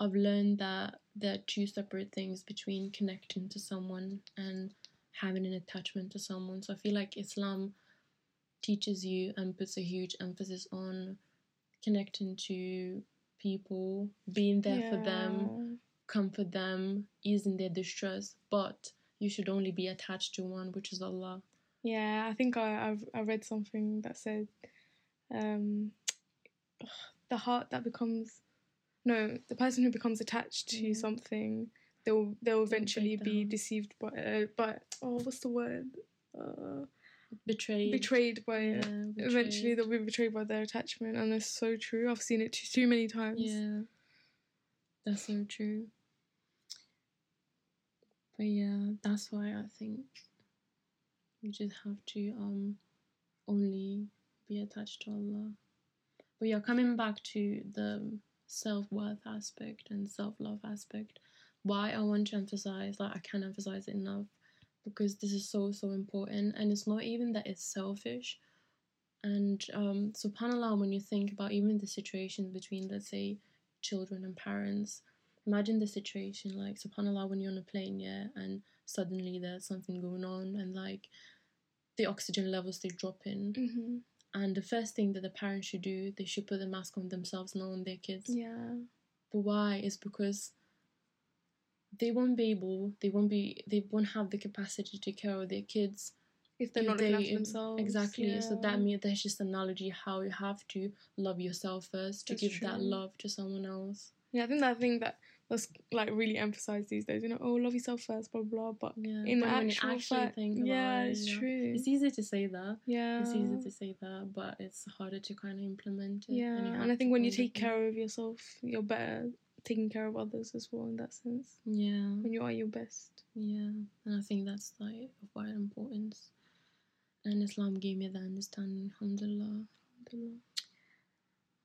I've learned that there are two separate things between connecting to someone and having an attachment to someone. So I feel like Islam teaches you and puts a huge emphasis on connecting to people, being there for them, comfort them, easing their distress, but you should only be attached to one, which is Allah. Yeah, I think I I've, I read something that said, um, the heart that becomes, no, the person who becomes attached to Mm. something, they'll they'll eventually be deceived by uh, by oh what's the word, uh, Betrayed. betrayed by. Yeah, Eventually, they'll be betrayed by their attachment, and it's so true. I've seen it too, too many times. Yeah. That's so true. But yeah, that's why I think you just have to um only be attached to Allah. But yeah, coming back to the self worth aspect and self love aspect, why I want to emphasize, like I can't emphasize it enough, because this is so so important, and it's not even that it's selfish. And um, subhanallah, when you think about even the situation between, let's say, children and parents, imagine the situation like subhanallah when you're on a plane yeah and suddenly there's something going on and like the oxygen levels they drop in. Hmm and the first thing that the parents should do they should put the mask on themselves not on their kids. Yeah. but why? Is because they won't be able they won't be they won't have the capacity to care of their kids If they're if not looking they- after themselves. exactly. So that means that's just analogy how you have to love yourself first to That's give that love to someone else. Yeah, I think that thing that that's like really emphasized these days. You know, oh, love yourself first, blah blah. blah. But yeah in but actual fact, yeah, it, it's you know, true. It's easy to say that. yeah, It's easy to say that, but it's harder to kind of implement it. yeah, you and, I think when you take care of yourself, you're better taking care of others as well. In that sense, Yeah, when you are your best. yeah, and I think that's like of vital importance. And Islam gave me that understanding, alhamdulillah. alhamdulillah.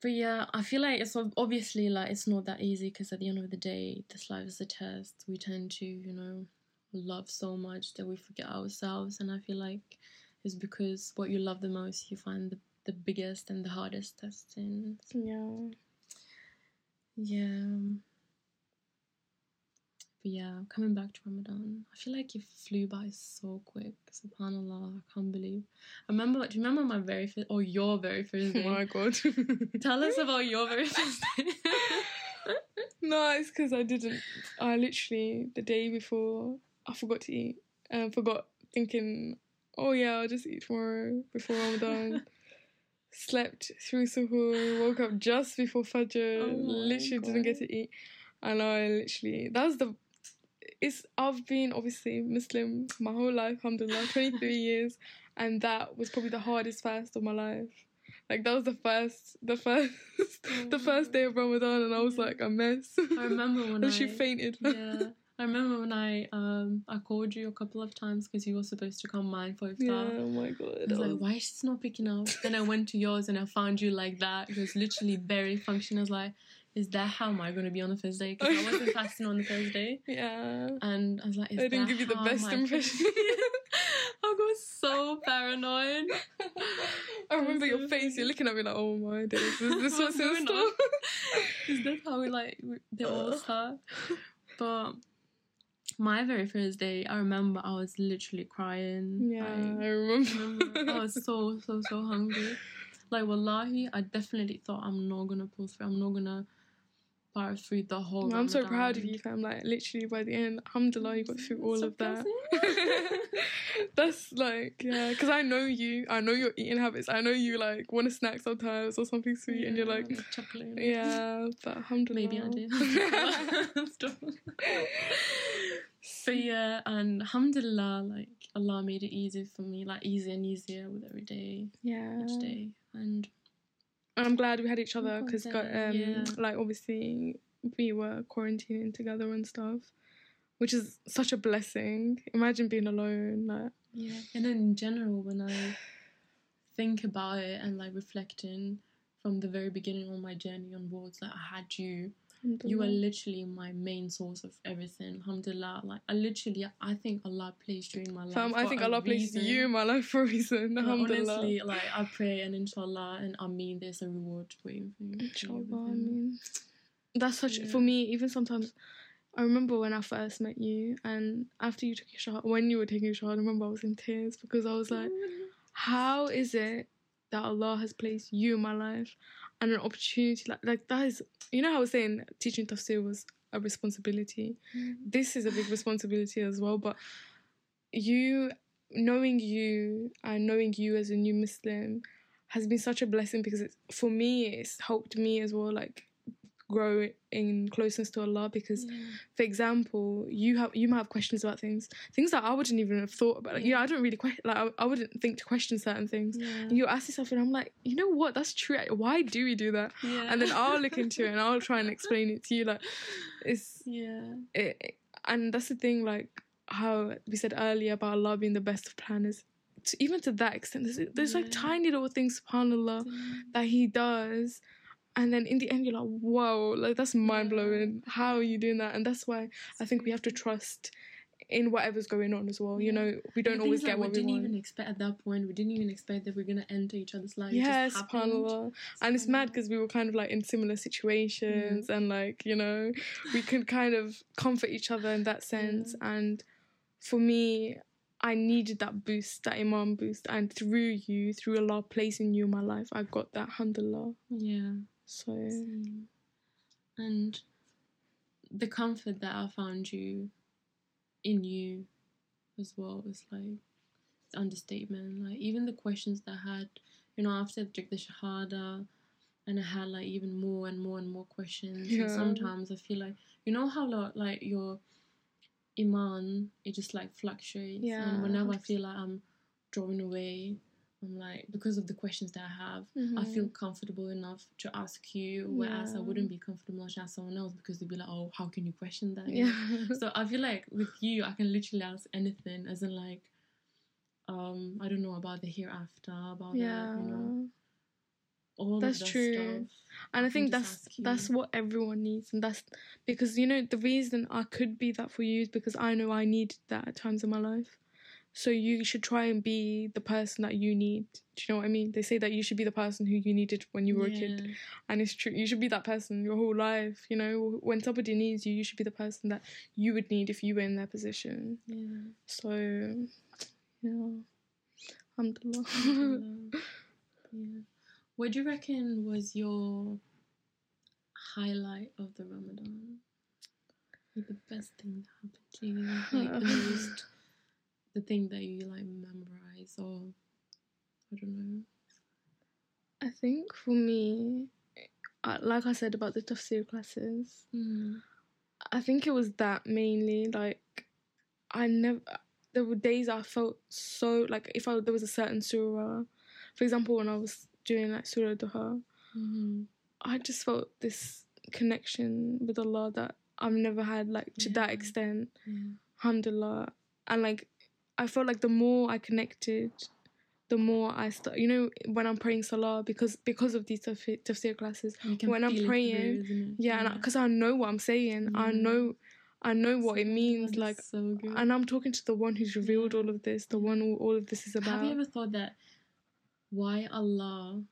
But yeah, I feel like it's obviously like it's not that easy because at the end of the day, this life is a test. We tend to, you know, love so much that we forget ourselves, and I feel like it's because what you love the most, you find the, the biggest and the hardest testing. Yeah, Yeah. But yeah, coming back to Ramadan, I feel like it flew by so quick. Subhanallah, I can't believe. I remember, do you remember my very first, or oh, your very first oh day? my god. Tell us about your very first day. no, it's because I didn't. I literally the day before I forgot to eat. And I forgot thinking, oh yeah, I'll just eat tomorrow before Ramadan. Slept through suhoor, woke up just before Fajr, Oh literally didn't get to eat. And I literally, that was the, it's, I've been obviously Muslim my whole life, alhamdulillah, 23 years. And that was probably the hardest fast of my life. Like that was the first, the first, the first day of Ramadan, and I was like a mess. I remember when and she fainted. yeah. I remember when I um I called you a couple of times because you were supposed to come mine for Yeah, oh my god. I was like, why is she not picking up? Then I went to yours and I found you like that. It was literally very functional. I was like, is that how am I going to be on the first day? Because I wasn't fasting on the first day. Yeah. And I was like, I didn't give you the best impression. I got so paranoid. I remember your face. You're looking at me like, oh my days, is this What's in store? Is that how we like they all uh. start? But my very first day, I remember I was literally crying. Yeah, like, I remember. remember I was so so so hungry. Like wallahi, I definitely thought I'm not gonna pull through. I'm not gonna power through the whole. I'm so proud of you, fam. Like literally by the end, alhamdulillah, you got through all So of that. That's like yeah, because I know you. I know your eating habits. I know you like want a snack sometimes or something sweet, and you're like, Yeah, chocolate. yeah, but alhamdulillah. Maybe I did. Stop. but yeah, and alhamdulillah, like Allah made it easy for me, like easier and easier with every day, yeah. each day. And I'm glad we had each other because, um, yeah. like, obviously we were quarantining together and stuff, which is such a blessing. Imagine being alone. Like, yeah, and then in general, when I think about it and like reflecting from the very beginning on my journey onwards, like I had you. You are literally my main source of everything. Alhamdulillah. Like I literally I think Allah placed you in my life. Fam, I think Allah placed you in my life for a reason. Alhamdulillah. honestly, like I pray and inshallah and I mean there's a reward waiting for you. for you with Inshallah, I mean, that's such Yeah. for me. Even sometimes, I remember when I first met you, and after you took your shot, when you were taking your shot, I remember I was in tears because I was like, oh how is it that Allah has placed you in my life and an opportunity like like that is you know how I was saying teaching tafsir was a responsibility. Mm. This is a big responsibility as well, but you knowing you and knowing you as a new Muslim has been such a blessing because it's for me it's helped me as well like grow in closeness to Allah because Yeah. for example, you have you might have questions about things, things that I wouldn't even have thought about. Like, you know, I don't really que- like I, I wouldn't think to question certain things. Yeah. And you ask yourself, and I'm like, you know what? That's true. Why do we do that? yeah. And then I'll look into it and I'll try and explain it to you. Like, it's Yeah. it, it- and that's the thing. Like how we said earlier about Allah being the best of planners. To, even to that extent, there's, there's like tiny little things, Subhanallah, mm. that He does. And then in the end, you're like, whoa, like that's mind blowing. How are you doing that? And that's why I think we have to trust in whatever's going on as well. You know, we don't always things get what we we didn't want. even expect at that point. We didn't even expect that we're gonna enter each other's lives. Yes, subhanallah. And it's mad because we were kind of like in similar mm. situations and like, you know, we could kind of comfort each other in that sense. And for me, I needed that boost, that iman boost. And through you, through Allah placing you in my life, I got that, alhamdulillah. Yeah. So, Same. And the comfort that I found you in you as well was like it's understatement. Like even the questions that I had, you know, after I took the Shahada and I had like even more and more and more questions. Yeah. And sometimes I feel like you know how like your iman it just like fluctuates. Yeah, And whenever I feel like I'm drawing away, I'm like because of the questions that I have, I mhm. feel comfortable enough to ask you, whereas I wouldn't be comfortable enough to ask someone else because they'd be like, "Oh, how can you question that?" yeah. So I feel like with you, I can literally ask anything, as in like, um, I don't know about the hereafter, about yeah. that, you know, all That's that true. stuff. And I I think that's that's what everyone needs, and that's because you know the reason I could be that for you is because I know I needed that at times in my life. So you should try and be the person that you need. Do you know what I mean? They say that you should be the person who you needed when you were a kid, and it's true. You should be that person your whole life. You know, when somebody needs you, you should be the person that you would need if you were in their position. Yeah. So, yeah, alhamdulillah. Alhamdulillah. yeah. What do you reckon was your highlight of the Ramadan? Like the best thing that happened to you, like the most, the thing that you like memorize, or I don't know. I think for me, like I said about the tafsir classes, Mm. I think it was that mainly. Like, I never. There were days I felt so like if I there was a certain surah, for example, when I was doing like Surah Duha, Mm-hmm. I just felt this connection with Allah that I've never had like to that extent. Yeah. Alhamdulillah. And like I felt like the more I connected, the more I start you know, when I'm praying Salah because because of these tafsir, tafsir classes. When I'm praying, through, isn't? Yeah, and because I know what I'm saying. I mm-hmm. know I know what it means, like so good. and I'm talking to the one who's revealed Yeah. all of this, the one who all of this is about. Have you ever thought that why Allah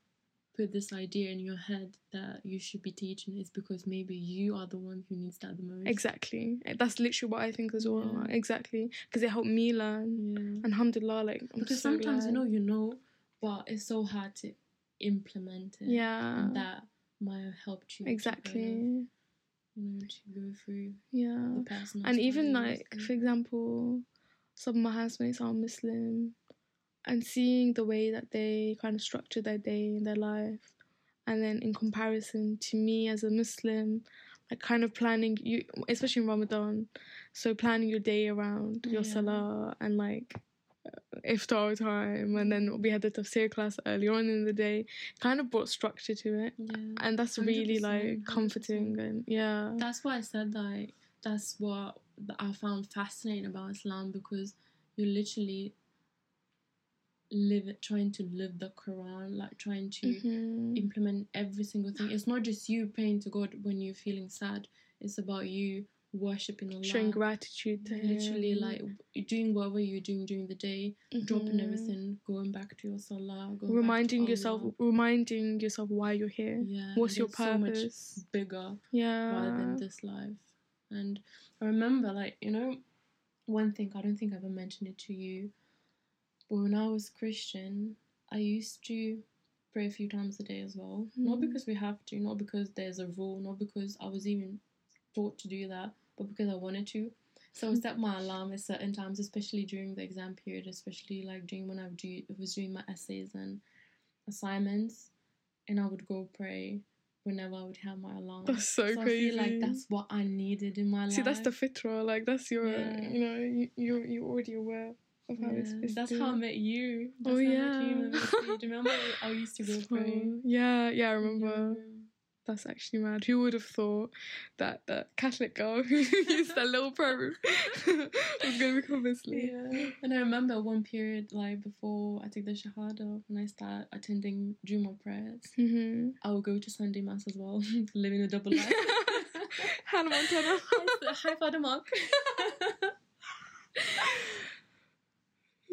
put this idea in your head that you should be teaching is because maybe you are the one who needs that the most? Exactly. Eh, that's literally what I think as well. Yeah. Exactly. Because it helped me learn. Yeah. Alhamdulillah, like I'm Because so sometimes you know you know, but it's so hard to implement it. Yeah. And that might have helped you. to Exactly. you know, to go through Yeah. And even like, for example, some of my housemates are Muslim, and seeing the way that they kind of structure their day and their life, and then in comparison to me as a Muslim, like kind of planning you, especially in Ramadan, so planning your day around your Yeah. salah and like uh, iftar time, and then we had the tafsir class early on in the day, kind of brought structure to it, yeah. and that's really 100%, like comforting 100%. and yeah. That's why I said like that's what I found fascinating about Islam because you're literally live it, trying to live the Quran, like trying to Mhm. implement every single thing. It's not just you praying to God when you're feeling sad. It's about you worshiping Allah. showing gratitude to Literally, like doing whatever you're doing during the day, dropping Mhm. everything, going back to your salah, going reminding yourself reminding yourself why you're here Yeah, what's your it's so much purpose bigger yeah rather than this life. And I remember, like, you know, one thing, I don't think I ever mentioned it to you, but when I was Christian, I used to pray a few times a day as well. Not Mm. because we have to, not because there's a rule, not because I was even taught to do that, but because I wanted to. So I set my alarm at certain times, especially during the exam period, especially like during when I do, was doing my essays and assignments, and I would go pray whenever I would have my alarm. That's so so crazy. I feel like that's what I needed in my life. see that's the fitra like that's your Yeah. you know you, you're you're already aware of how it's Yeah, supposed that's to how I met you. Oh, That's you yeah. in the message. Do you remember I used to go pray? Oh, yeah yeah i remember Yeah. that's actually mad who would have thought that that catholic girl who used that little prayer was going to become muslim Yeah. And I remember one period, like before I took the Shahada, when I started attending Juma prayers, mm-hmm. I would go to Sunday Mass as well, living a double life. hannah montana hi, Father Mark.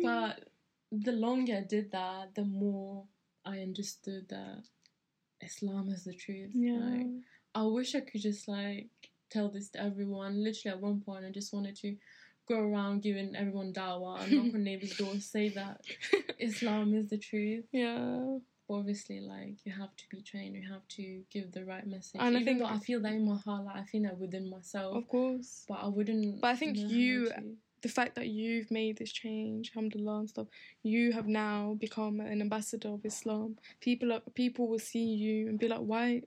But the longer I did that, the more I understood that Islam is the truth. yeah Like, I wish I could just like tell this to everyone. Literally, at one point, I just wanted to go around giving everyone dawah and knock on neighbors' doors, say that Islam is the truth. yeah But obviously, like you have to be trained. You have to give the right message. And I Even think- though I feel that in my heart, like I feel that within myself. of course But I wouldn't. But I think you- the fact that you've made this change, alhamdulillah and stuff, you have now become an ambassador of Islam. People are, people will see you and be like, why?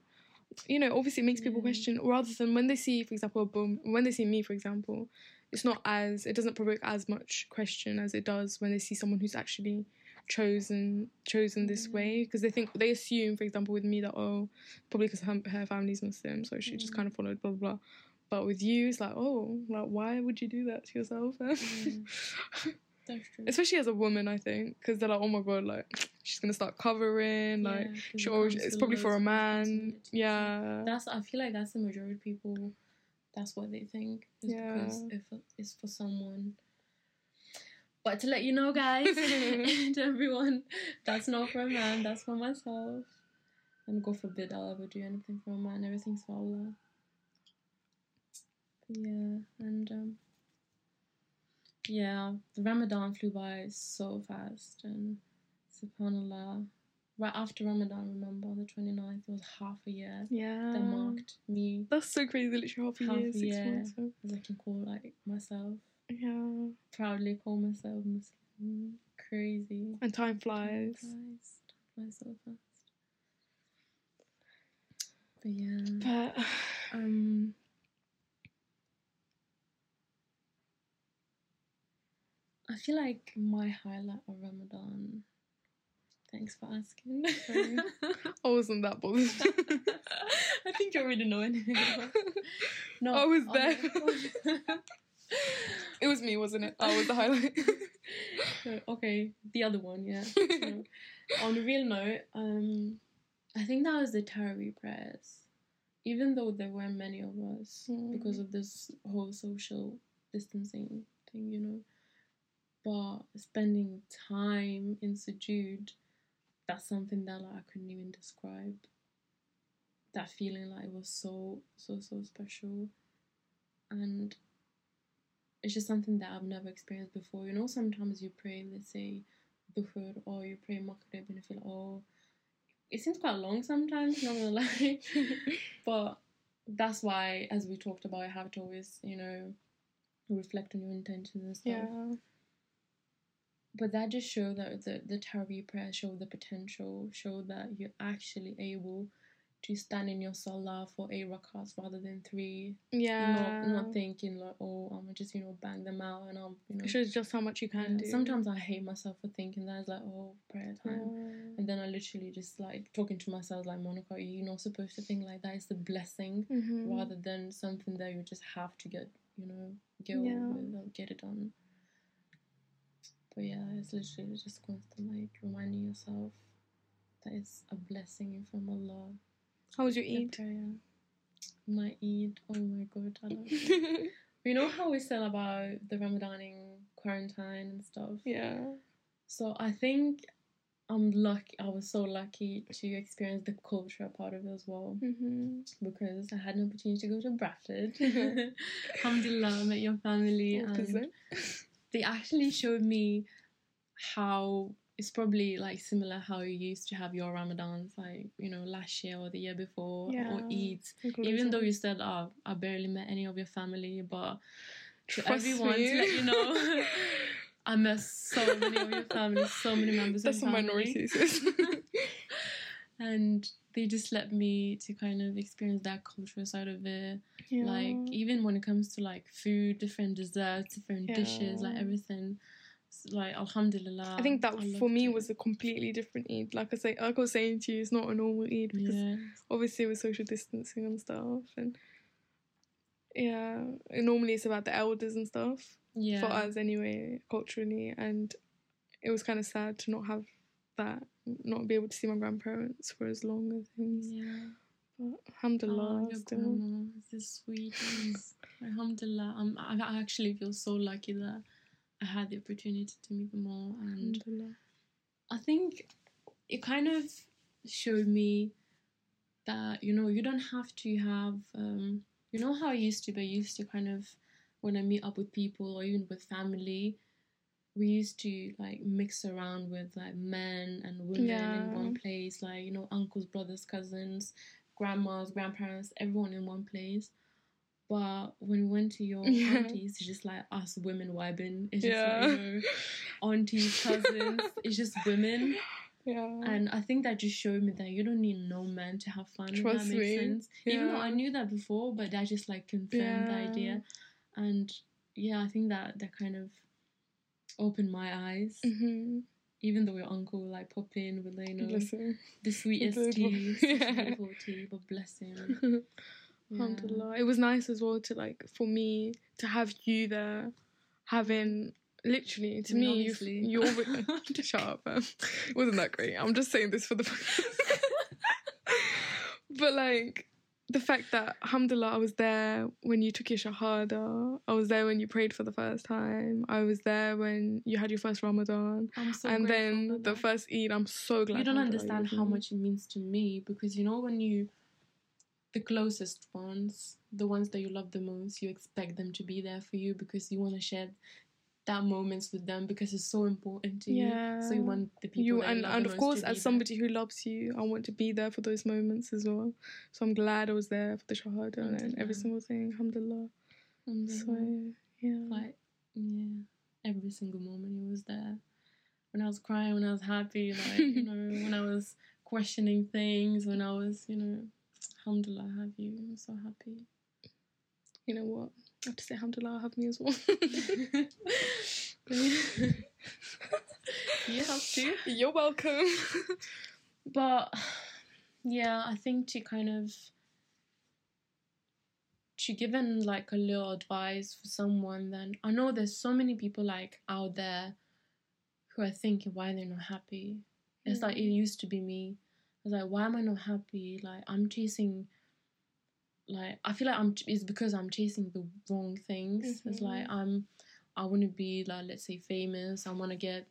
You know, obviously it makes people question. Rather than when they see, for example, a boom, when they see me, for example, it's not as it doesn't provoke as much question as it does when they see someone who's actually chosen chosen this Yeah. way because they think they assume, for example, with me that oh, probably because her, her family's Muslim, so she just Mm. kind of followed blah blah. blah. But with you, it's like, oh, like why would you do that to yourself? Mm. That's true. Especially as a woman, I think, because they're like, oh my god, like she's gonna start covering, like Yeah, 'cause she always, it's probably for a man. Yeah, That's. I feel like that's the majority of people. That's what they think. Is because Yeah. if it's for someone. But to let you know, guys, and everyone, that's not for a man. That's for myself. And God forbid I'll ever do anything for a man. Everything's for Allah. Yeah, and um, yeah, the Ramadan flew by so fast, and Subhanallah, right after Ramadan, remember on the 29th, it was half a year yeah. that marked me That's so crazy. Literally half a Half year, six year. months. so- as I can call like myself, Yeah, proudly call myself Muslim. Crazy. and time Time flies. flies. Time flies so fast. But yeah. But Um. I feel like my highlight of Ramadan, Thanks for asking. Sorry. I wasn't that bothered. I think you already know anyway. No, I was there. it was me, wasn't it? I was the highlight. Okay, the other one, yeah. So, on a real note, um, I think that was the Tarawih prayers. Even though there weren't many of us because of this whole social distancing thing, you know. But spending time in sujood, that's something that like I couldn't even describe. That feeling like it was so so so special, and it's just something that I've never experienced before. You know, sometimes you pray, let's say, Dhuhr or you pray Maghrib and you feel, oh, it seems quite long sometimes, not gonna lie. but that's why, as we talked about, you have to always, you know, reflect on your intentions and stuff. yeah. But that just showed that the, the Taraweeh prayer showed the potential, showed that you're actually able to stand in your salah for eight rakats rather than three. Yeah. Not, not thinking like, oh, I'm gonna just, you know, bang them out and I'm, you know. It shows just how much you can Yeah, do. Sometimes I hate myself for thinking that. It's like, oh, prayer Yeah. time. And then I literally just like talking to myself, like, Monica, you're not supposed to think like that. It's a blessing Mhm. rather than something that you just have to get, you know, get Yeah. over with or get it done. But yeah, it's literally just constant like reminding yourself that it's a blessing from Allah. How was your Eid? My Eid, oh my god, I. You know how we said about the Ramadaning quarantine and stuff? yeah. So I think I'm lucky. I was so lucky to experience the culture part of it as well hmm because I had an opportunity to go to Bradford. Alhamdulillah, met your family and. They actually showed me how it's probably like similar how you used to have your Ramadans, like you know last year or the year before, Yeah. or Eids. Even though you said, "Oh, I barely met any of your family," but to Trust everyone me. to let you know, I met so many of your family, so many members That's of your family. minority. sis. and they just let me to kind of experience that cultural side of it. yeah. Like even when it comes to like food, different desserts, different dishes, like everything. Like Alhamdulillah. I think that I for me it. was a completely different Eid. Like I say, like I was saying to you, it's not a normal Eid because yeah. obviously with social distancing and stuff, and yeah, and normally it's about the elders and stuff Yeah. for us anyway, culturally, and it was kind of sad to not have that, not be able to see my grandparents for as long as things. Yeah. But alhamdulillah, Oh, your still. grandma is the sweetest. Alhamdulillah. I'm, I I actually feel so lucky that I had the opportunity to meet them all. And I think it kind of showed me that, you know, you don't have to have, um, you know how I used to be? I used to kind of, when I meet up with people or even with family, we used to like mix around with like men and women Yeah. in one place, like, you know, uncles, brothers, cousins, grandmas, grandparents, everyone in one place. But when we went to your Yeah. aunties, it's just like us women vibing. It's just Yeah. like, you know, aunties, cousins, it's just women. Yeah. And I think that just showed me that you don't need no man to have fun. Trust that makes me. sense. Even though I knew that before, but that just like confirmed the Yeah. idea. And yeah, I think that that kind of opened my eyes. hmm Even though your uncle like pop in with like, you know the sweetest tea, Yeah. beautiful tea, but bless him. Yeah. Alhamdulillah. It was nice as well to like for me to have you there, having literally to I mean, me you obviously. you're shut up. Man. Wasn't that great. I'm just saying this for the. but like the fact that alhamdulillah I was there when you took your shahada. I was there when you prayed for the first time. I was there when you had your first Ramadan. I'm so and then the first Eid, I'm so glad. you don't understand how much it means to me because you know when you the closest ones the ones that you love the most you expect them to be there for you because you want to share that moments with them because it's so important to you. So you want the people you that and, you and of course as there. somebody who loves you i want to be there for those moments as well. So i'm glad i was there for the shahada and every single thing. Alhamdulillah. And, so yeah. Like yeah every single moment he was there. When i was crying when i was happy like you know when i was questioning things when i was you know alhamdulillah have you. I'm so happy. You know what i have to say alhamdulillah I have me as well you have to. You're welcome. But yeah, I think to kind of to give given like a little advice for someone, then I know there's so many people like out there who are thinking why they're not happy. It's mm. like it used to be me. I was like, why am I not happy? Like I'm chasing. Like I feel like I'm. It's because I'm chasing the wrong things. It's like mm-hmm. I'm. I want to be like let's say famous. I want to get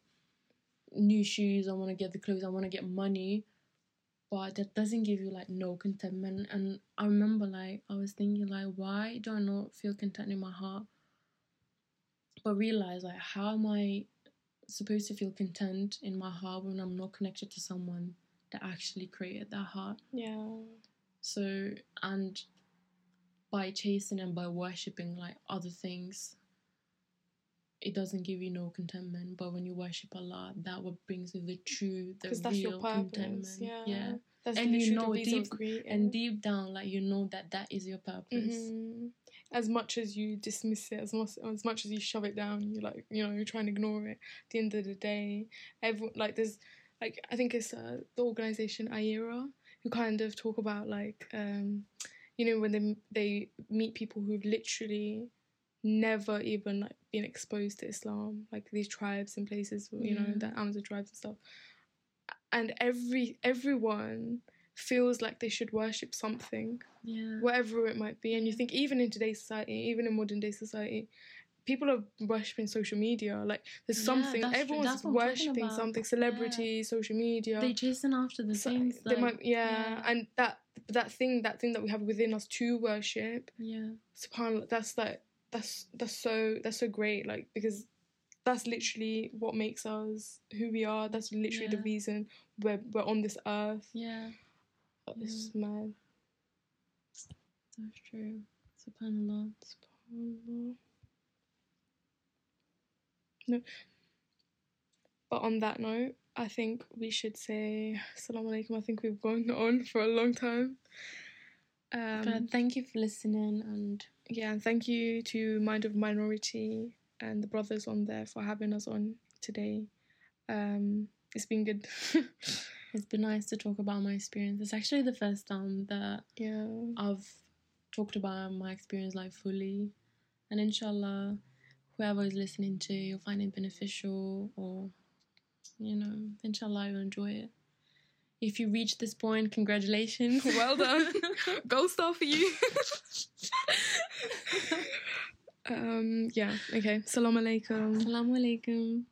new shoes. I want to get the clothes. I want to get money. But that doesn't give you like no contentment. And I remember like I was thinking like why do I not feel content in my heart? But realize like how am I supposed to feel content in my heart when I'm not connected to someone that actually created that heart? Yeah. So, and by chasing and by worshipping like other things, it doesn't give you no contentment. But when you worship Allah, that what brings you the true, the Because real that's your purpose. contentment. Yeah. That's And you know deep- And deep down, like you know that that is your purpose. Mhm. As much as you dismiss it, as much as much as you shove it down, you like you know you try and ignore it. At the end of the day, everyone like there's like I think it's uh, the organization IERA who kind of talk about like um, you know when they they meet people who've literally never even like been exposed to Islam, like these tribes and places, you know, Yeah. the Amazon tribes and stuff. And every everyone feels like they should worship something Yeah. whatever it might be. And you think even in today's society, even in modern day society, people are worshipping social media. Like there's Yeah, something everyone's That's what I'm talking worshipping something. Celebrity, social media. They're chasing after the So- things. they Like, might, yeah, yeah. and that that thing, that thing that we have within us to worship. yeah. Subhanallah, that's like that's that's so that's so great. Like because that's literally what makes us who we are. That's literally the reason we're we're on this earth. Yeah. It's mad. That's true. Subhanallah. SubhanAllah. No. But on that note, I think we should say Assalamu alaikum. I think we've gone on for a long time. Um, but thank you for listening and yeah, and thank you to Mind of Minority and the brothers on there for having us on today. Um, it's been good. it's been nice to talk about my experience. It's actually the first time that yeah. I've talked about my experience like fully. And inshallah, whoever is listening to, you'll find it beneficial or, you know, inshallah, you'll enjoy it. If you reach this point, congratulations. Well done. Gold star for you. um, yeah, okay. Salam alaikum. Assalamu alaikum.